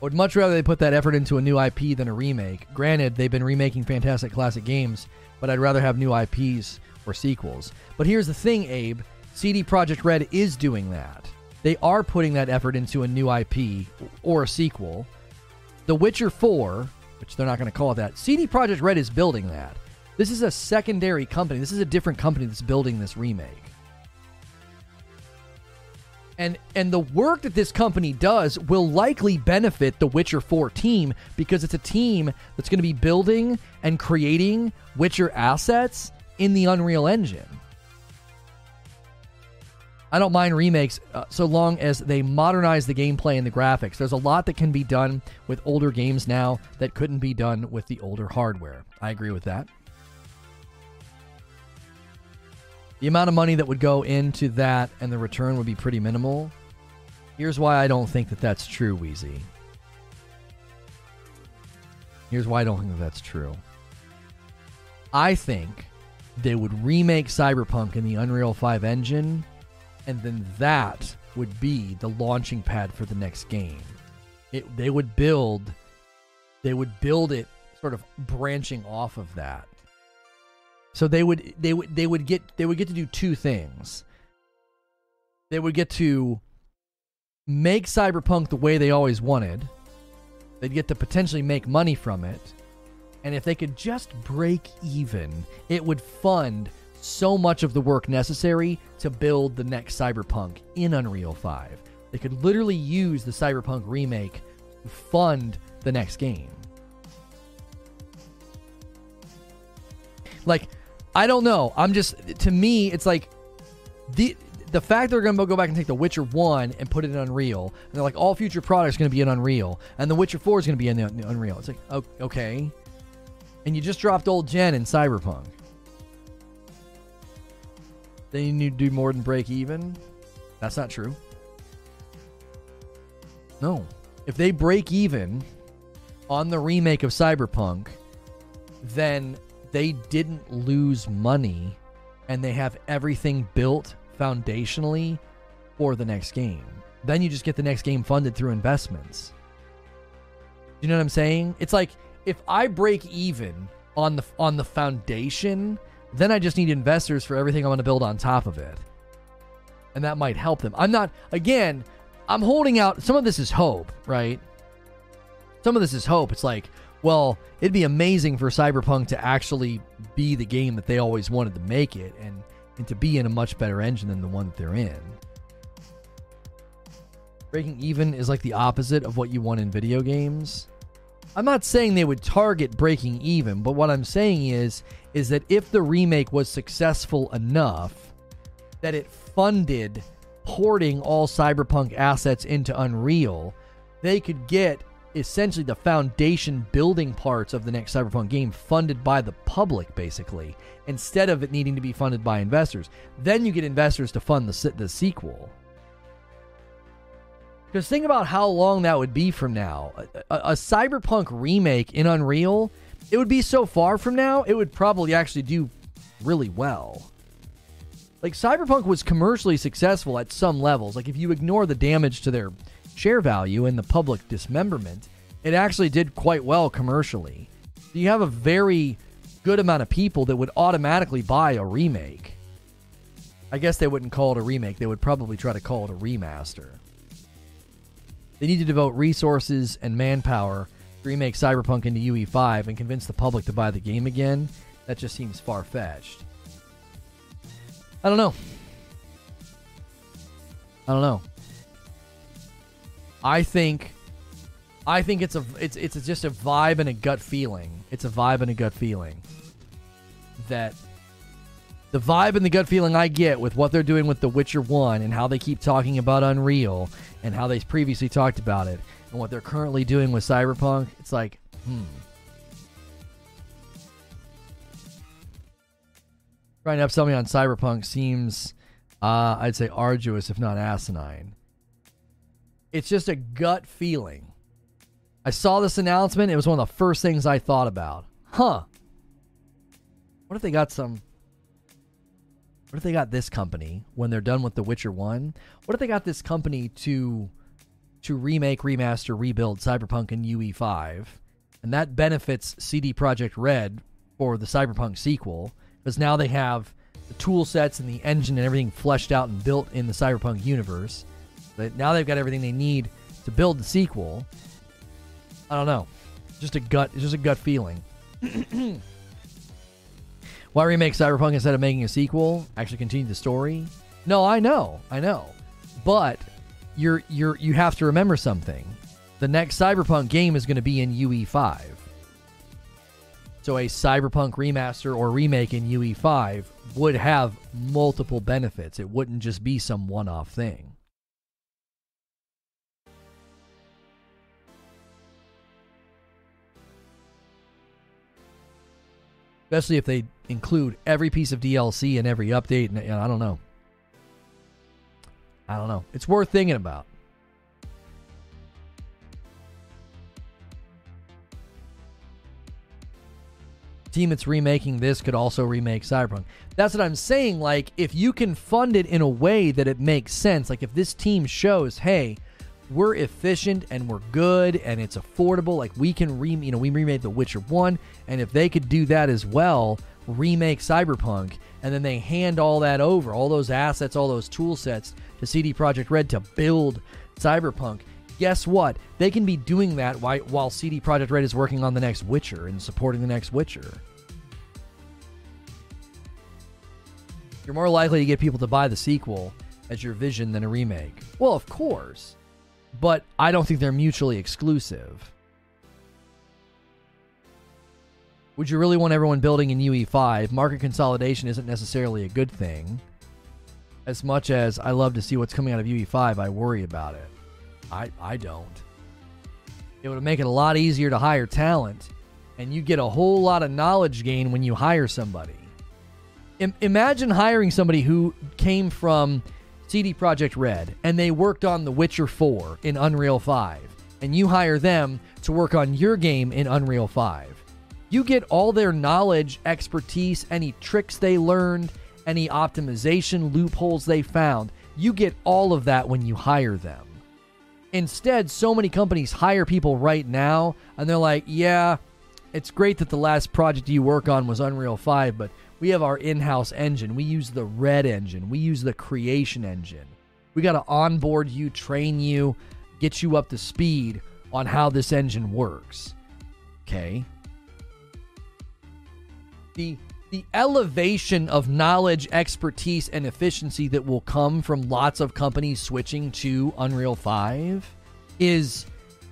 I would much rather they put that effort into a new IP than a remake. Granted, they've been remaking fantastic classic games, but I'd rather have new IPs or sequels. But here's the thing, Abe CD Projekt Red is doing that. They are putting that effort into a new IP or a sequel. The Witcher 4, which they're not going to call it that, CD Projekt Red is building that. This is a secondary company. This is a different company that's building this remake and and the work that this company does will likely benefit the Witcher 4 team because it's a team that's going to be building and creating Witcher assets in the Unreal Engine. I don't mind remakes uh, so long as they modernize the gameplay and the graphics. There's a lot that can be done with older games now that couldn't be done with the older hardware. I agree with that. The amount of money that would go into that and the return would be pretty minimal. Here's why I don't think that that's true, Wheezy. Here's why I don't think that that's true. I think they would remake Cyberpunk in the Unreal 5 engine, and then that would be the launching pad for the next game. It, they would build they would build it sort of branching off of that. So they would they would they would get they would get to do two things. They would get to make Cyberpunk the way they always wanted. They'd get to potentially make money from it. And if they could just break even, it would fund so much of the work necessary to build the next Cyberpunk in Unreal 5. They could literally use the Cyberpunk remake to fund the next game. Like I don't know. I'm just to me, it's like the the fact they're going to go back and take The Witcher 1 and put it in Unreal, and they're like, all future products going to be in Unreal, and The Witcher 4 is going to be in Unreal. It's like, okay. And you just dropped old Gen in Cyberpunk. Then you need to do more than break even? That's not true. No. If they break even on the remake of Cyberpunk, then they didn't lose money and they have everything built foundationally for the next game. Then you just get the next game funded through investments. You know what I'm saying? It's like if I break even on the on the foundation, then I just need investors for everything I'm going to build on top of it. And that might help them. I'm not again, I'm holding out some of this is hope, right? Some of this is hope. It's like, well, it'd be amazing for Cyberpunk to actually be the game that they always wanted to make it and, and to be in a much better engine than the one that they're in. Breaking even is like the opposite of what you want in video games. I'm not saying they would target breaking even, but what I'm saying is is that if the remake was successful enough that it funded porting all Cyberpunk assets into Unreal, they could get essentially the foundation building parts of the next Cyberpunk game funded by the public, basically, instead of it needing to be funded by investors. Then you get investors to fund the, the sequel. Because think about how long that would be from now. A, a, a, Cyberpunk remake in Unreal, it would be so far from now, it would probably actually do really well. Like, Cyberpunk was commercially successful at some levels. Like, if you ignore the damage to their share value in the public dismemberment, it actually did quite well commercially. You have a very good amount of people that would automatically buy a remake. I guess they wouldn't call it a remake. They would probably try to call it a remaster. They need to devote resources and manpower to remake Cyberpunk into UE5 and convince the public to buy the game again. That just seems far fetched. I don't know. I don't know. I think I think it's a it's it's just a vibe and a gut feeling. It's a vibe and a gut feeling that the vibe and the gut feeling I get with what they're doing with The Witcher 1 and how they keep talking about Unreal and how they previously talked about it and what they're currently doing with Cyberpunk, it's like, hmm. Trying to upsell me on Cyberpunk seems, uh, I'd say, arduous, if not asinine. It's just a gut feeling. I saw this announcement. It was one of the first things I thought about. Huh. What if they got some what if they got this company when they're done with The Witcher 1? What if they got this company to to remake, remaster, rebuild Cyberpunk and UE5? And that benefits CD Projekt Red for the Cyberpunk sequel because now they have the tool sets and the engine and everything fleshed out and built in the Cyberpunk universe. But now they've got everything they need to build the sequel. I don't know. Just a gut, just a gut feeling. Why remake Cyberpunk instead of making a sequel? Actually continue the story? No, I know. I know. But you're you're you have to remember something. The next Cyberpunk game is going to be in UE5. So a Cyberpunk remaster or remake in UE5 would have multiple benefits. It wouldn't just be some one-off thing. Especially if they include every piece of DLC and every update. And, and I don't know. I don't know. It's worth thinking about. team that's remaking this could also remake Cyberpunk. That's what I'm saying. Like, if you can fund it in a way that it makes sense, like if this team shows, hey, we're efficient and we're good and it's affordable, like we can re, you know, we remade The Witcher One, and if they could do that as well, remake Cyberpunk, and then they hand all that over, all those assets, all those tool sets to CD Projekt Red to build Cyberpunk. Guess what? They can be doing that while CD Projekt Red is working on the next Witcher and supporting the next Witcher. You're more likely to get people to buy the sequel as your vision than a remake. Well, of course. But I don't think they're mutually exclusive. Would you really want everyone building in UE5? Market consolidation isn't necessarily a good thing. As much as I love to see what's coming out of UE5, I worry about it. I, I don't. It would make it a lot easier to hire talent, and you get a whole lot of knowledge gain when you hire somebody. I- imagine hiring somebody who came from CD Projekt Red and they worked on The Witcher 4 in Unreal 5, and you hire them to work on your game in Unreal 5. You get all their knowledge, expertise, any tricks they learned, any optimization loopholes they found. You get all of that when you hire them. Instead, so many companies hire people right now and they're like, yeah, it's great that the last project you work on was Unreal 5, but we have our in house engine. We use the Red engine, we use the creation engine. We got to onboard you, train you, get you up to speed on how this engine works. Okay the the elevation of knowledge, expertise, and efficiency that will come from lots of companies switching to Unreal 5 is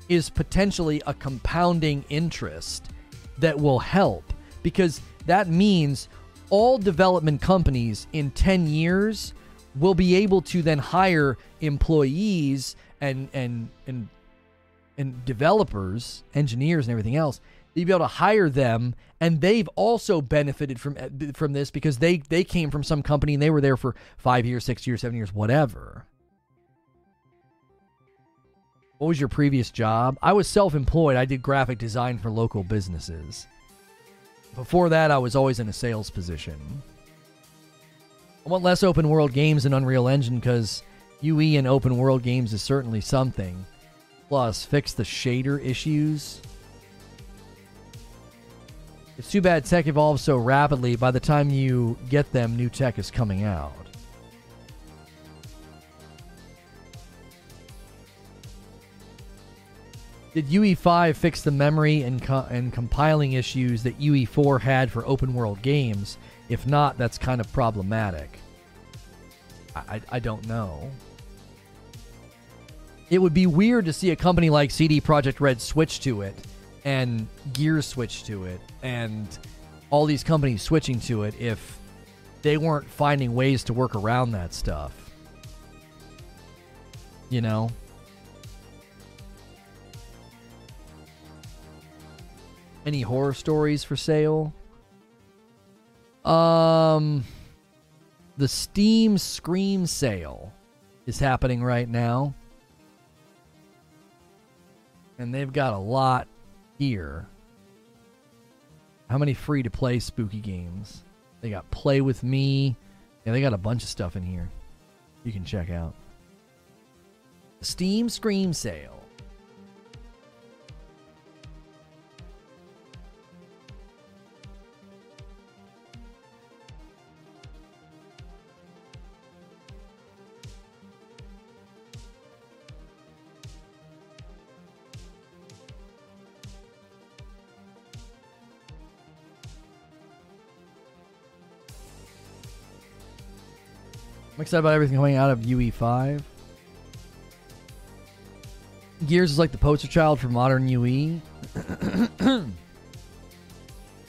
is potentially a compounding interest that will help because that means all development companies in 10 years will be able to then hire employees and and and and developers, engineers and everything else you'd be able to hire them and they've also benefited from from this because they they came from some company and they were there for 5 years, 6 years, 7 years, whatever. What was your previous job? I was self-employed. I did graphic design for local businesses. Before that, I was always in a sales position. I want less open world games in Unreal Engine because UE and open world games is certainly something. Plus, fix the shader issues. It's too bad tech evolves so rapidly. By the time you get them, new tech is coming out. Did UE5 fix the memory and, co- and compiling issues that UE4 had for open world games? If not, that's kind of problematic. I, I, I don't know. It would be weird to see a company like CD Projekt Red switch to it and Gears switch to it and all these companies switching to it if they weren't finding ways to work around that stuff. You know? Any horror stories for sale? Um the Steam Scream sale is happening right now. And they've got a lot here. How many free to play spooky games? They got Play with Me. Yeah, they got a bunch of stuff in here you can check out. Steam Scream sale. I'm excited about everything coming out of UE5. Gears is like the poster child for modern UE. What's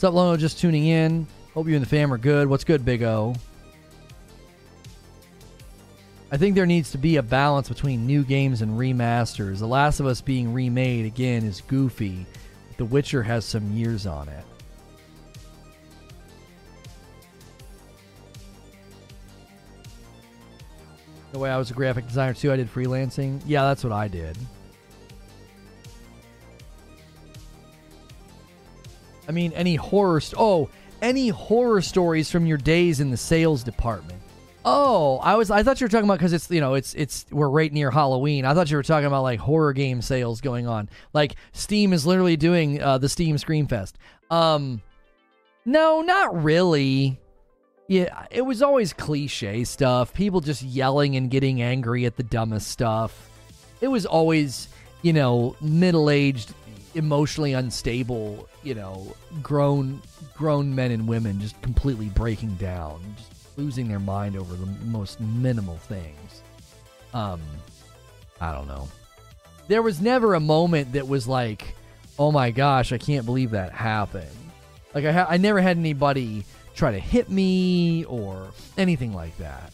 up, Lono? Just tuning in. Hope you and the fam are good. What's good, Big O? I think there needs to be a balance between new games and remasters. The Last of Us being remade again is goofy. The Witcher has some years on it. The way I was a graphic designer too, I did freelancing. Yeah, that's what I did. I mean, any horror. Oh, any horror stories from your days in the sales department. Oh, I was. I thought you were talking about because it's you know it's it's we're right near Halloween. I thought you were talking about like horror game sales going on. Like Steam is literally doing uh, the Steam Screamfest. Um, no, not really. Yeah, it was always cliche stuff. People just yelling and getting angry at the dumbest stuff. It was always, you know, middle-aged, emotionally unstable, you know, grown grown men and women just completely breaking down, just losing their mind over the most minimal things. Um I don't know. There was never a moment that was like, "Oh my gosh, I can't believe that happened." Like I ha- I never had anybody try to hit me or anything like that.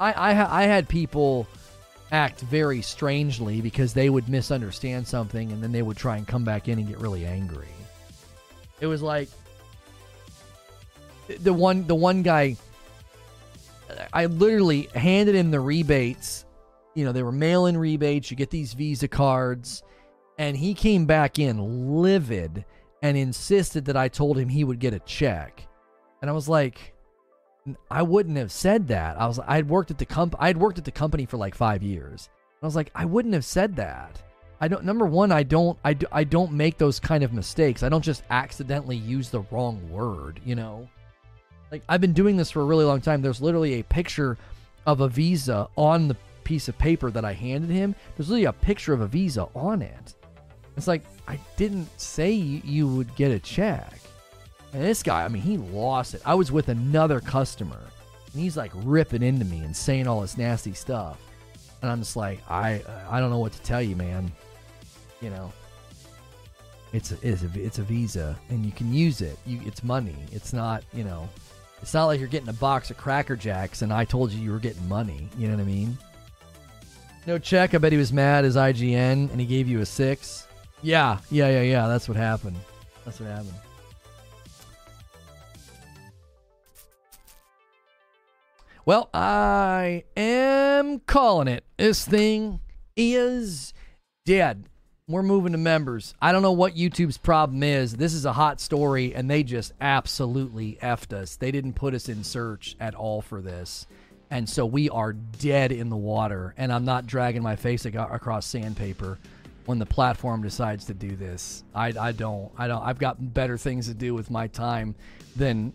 I, I, I had people act very strangely because they would misunderstand something and then they would try and come back in and get really angry. It was like the one the one guy I literally handed him the rebates. You know, they were mail-in rebates. You get these Visa cards and he came back in livid and insisted that I told him he would get a check. And I was like, I wouldn't have said that. I was I had worked at the comp I had worked at the company for like 5 years. And I was like, I wouldn't have said that. I don't number 1, I don't I, do, I don't make those kind of mistakes. I don't just accidentally use the wrong word, you know. Like I've been doing this for a really long time. There's literally a picture of a visa on the piece of paper that I handed him. There's literally a picture of a visa on it. It's like I didn't say you would get a check. And this guy, I mean, he lost it. I was with another customer, and he's like ripping into me and saying all this nasty stuff. And I'm just like, I, I don't know what to tell you, man. You know, it's a, it's a, it's a visa, and you can use it. You, it's money. It's not, you know, it's not like you're getting a box of Cracker Jacks, and I told you you were getting money. You know what I mean? No check. I bet he was mad as IGN, and he gave you a six. Yeah, yeah, yeah, yeah. That's what happened. That's what happened. Well, I am calling it. This thing is dead. We're moving to members. I don't know what YouTube's problem is. This is a hot story, and they just absolutely effed us. They didn't put us in search at all for this. And so we are dead in the water. And I'm not dragging my face across sandpaper. when the platform decides to do this. I, I don't. I don't. I've got better things to do with my time than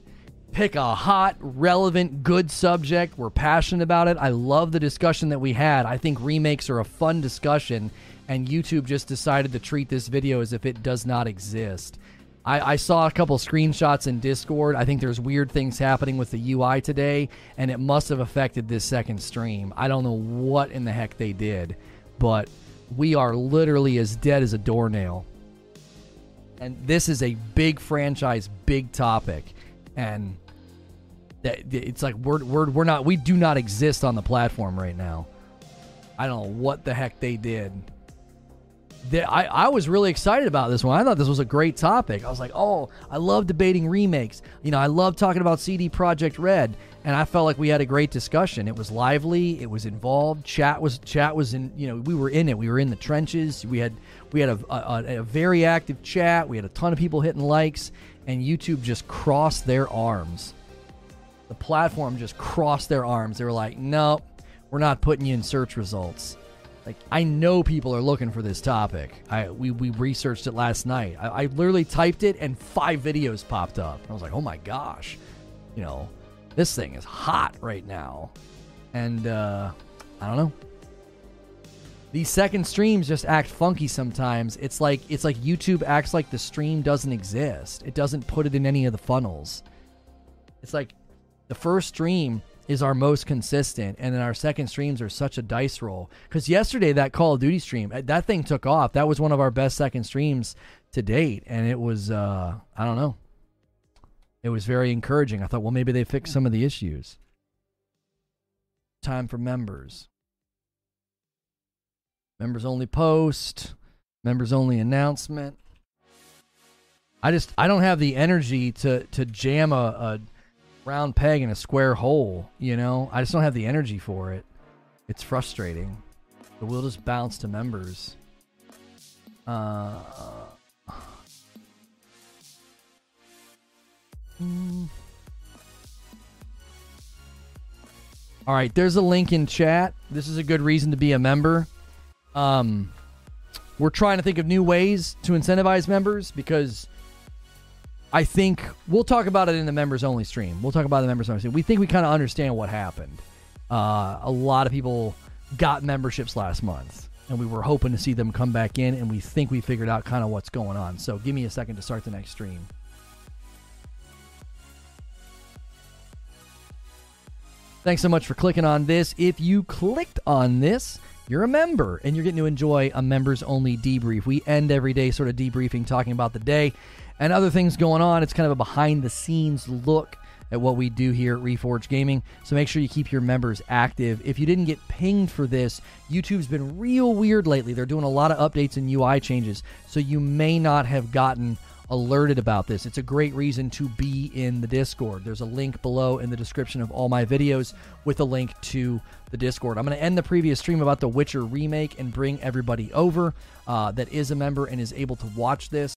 pick a hot, relevant, good subject. We're passionate about it. I love the discussion that we had. I think remakes are a fun discussion, and YouTube just decided to treat this video as if it does not exist. I, I, saw a couple screenshots in Discord. I think there's weird things happening with the UI today, and it must have affected this second stream. I don't know what in the heck they did, but we are literally as dead as a doornail. And this is a big franchise, big topic. And it's like we're, we're, we're not, we do not exist on the platform right now. I don't know what the heck they did. They, I, I was really excited about this one. I thought this was a great topic. I was like, oh, I love debating remakes. You know, I love talking about CD Projekt Red and I felt like we had a great discussion. It was lively, it was involved. Chat was chat was in you know we were in it. We were in the trenches. We had we had a, a, a very active chat. We had a ton of people hitting likes, and YouTube just crossed their arms. The platform just crossed their arms. They were like, "No, we're not putting you in search results." Like I know people are looking for this topic. I we, we researched it last night. I, I literally typed it and five videos popped up. I was like, oh my gosh, you know this thing is hot right now. And uh, I don't know. These second streams just act funky sometimes. It's like it's like YouTube acts like the stream doesn't exist. It doesn't put it in any of the funnels. It's like the first stream is our most consistent, and then our second streams are such a dice roll. Because yesterday that Call of Duty stream, uh, that thing took off. That was one of our best second streams to date, and it was uh, I don't know it was very encouraging. I thought, well, maybe they fixed some of the issues. Time for members. Members only post, members only announcement. I just I don't have the energy to to jam a, a round peg in a square hole, you know? I just don't have the energy for it. It's frustrating. But we'll just bounce to members. Uh. All right, there's a link in chat. This is a good reason to be a member. Um, we're trying to think of new ways to incentivize members because I think we'll talk about it in the members only stream. We'll talk about the members only stream. We think we kind of understand what happened. Uh, a lot of people got memberships last month, and we were hoping to see them come back in, and we think we figured out kind of what's going on. So give me a second to start the next stream. Thanks so much for clicking on this. If you clicked on this, you're a member and you're getting to enjoy a members only debrief. We end every day sort of debriefing, talking about the day and other things going on. It's kind of a behind the scenes look at what we do here at Reforge Gaming. So make sure you keep your members active. If you didn't get pinged for this, YouTube's been real weird lately. They're doing a lot of updates and UI changes. So you may not have gotten alerted about this. It's a great reason to be in the Discord. There's a link below in the description of all my videos with a link to the Discord. I'm going to end the previous stream about the Witcher remake and bring everybody over uh, that is a member and is able to watch this.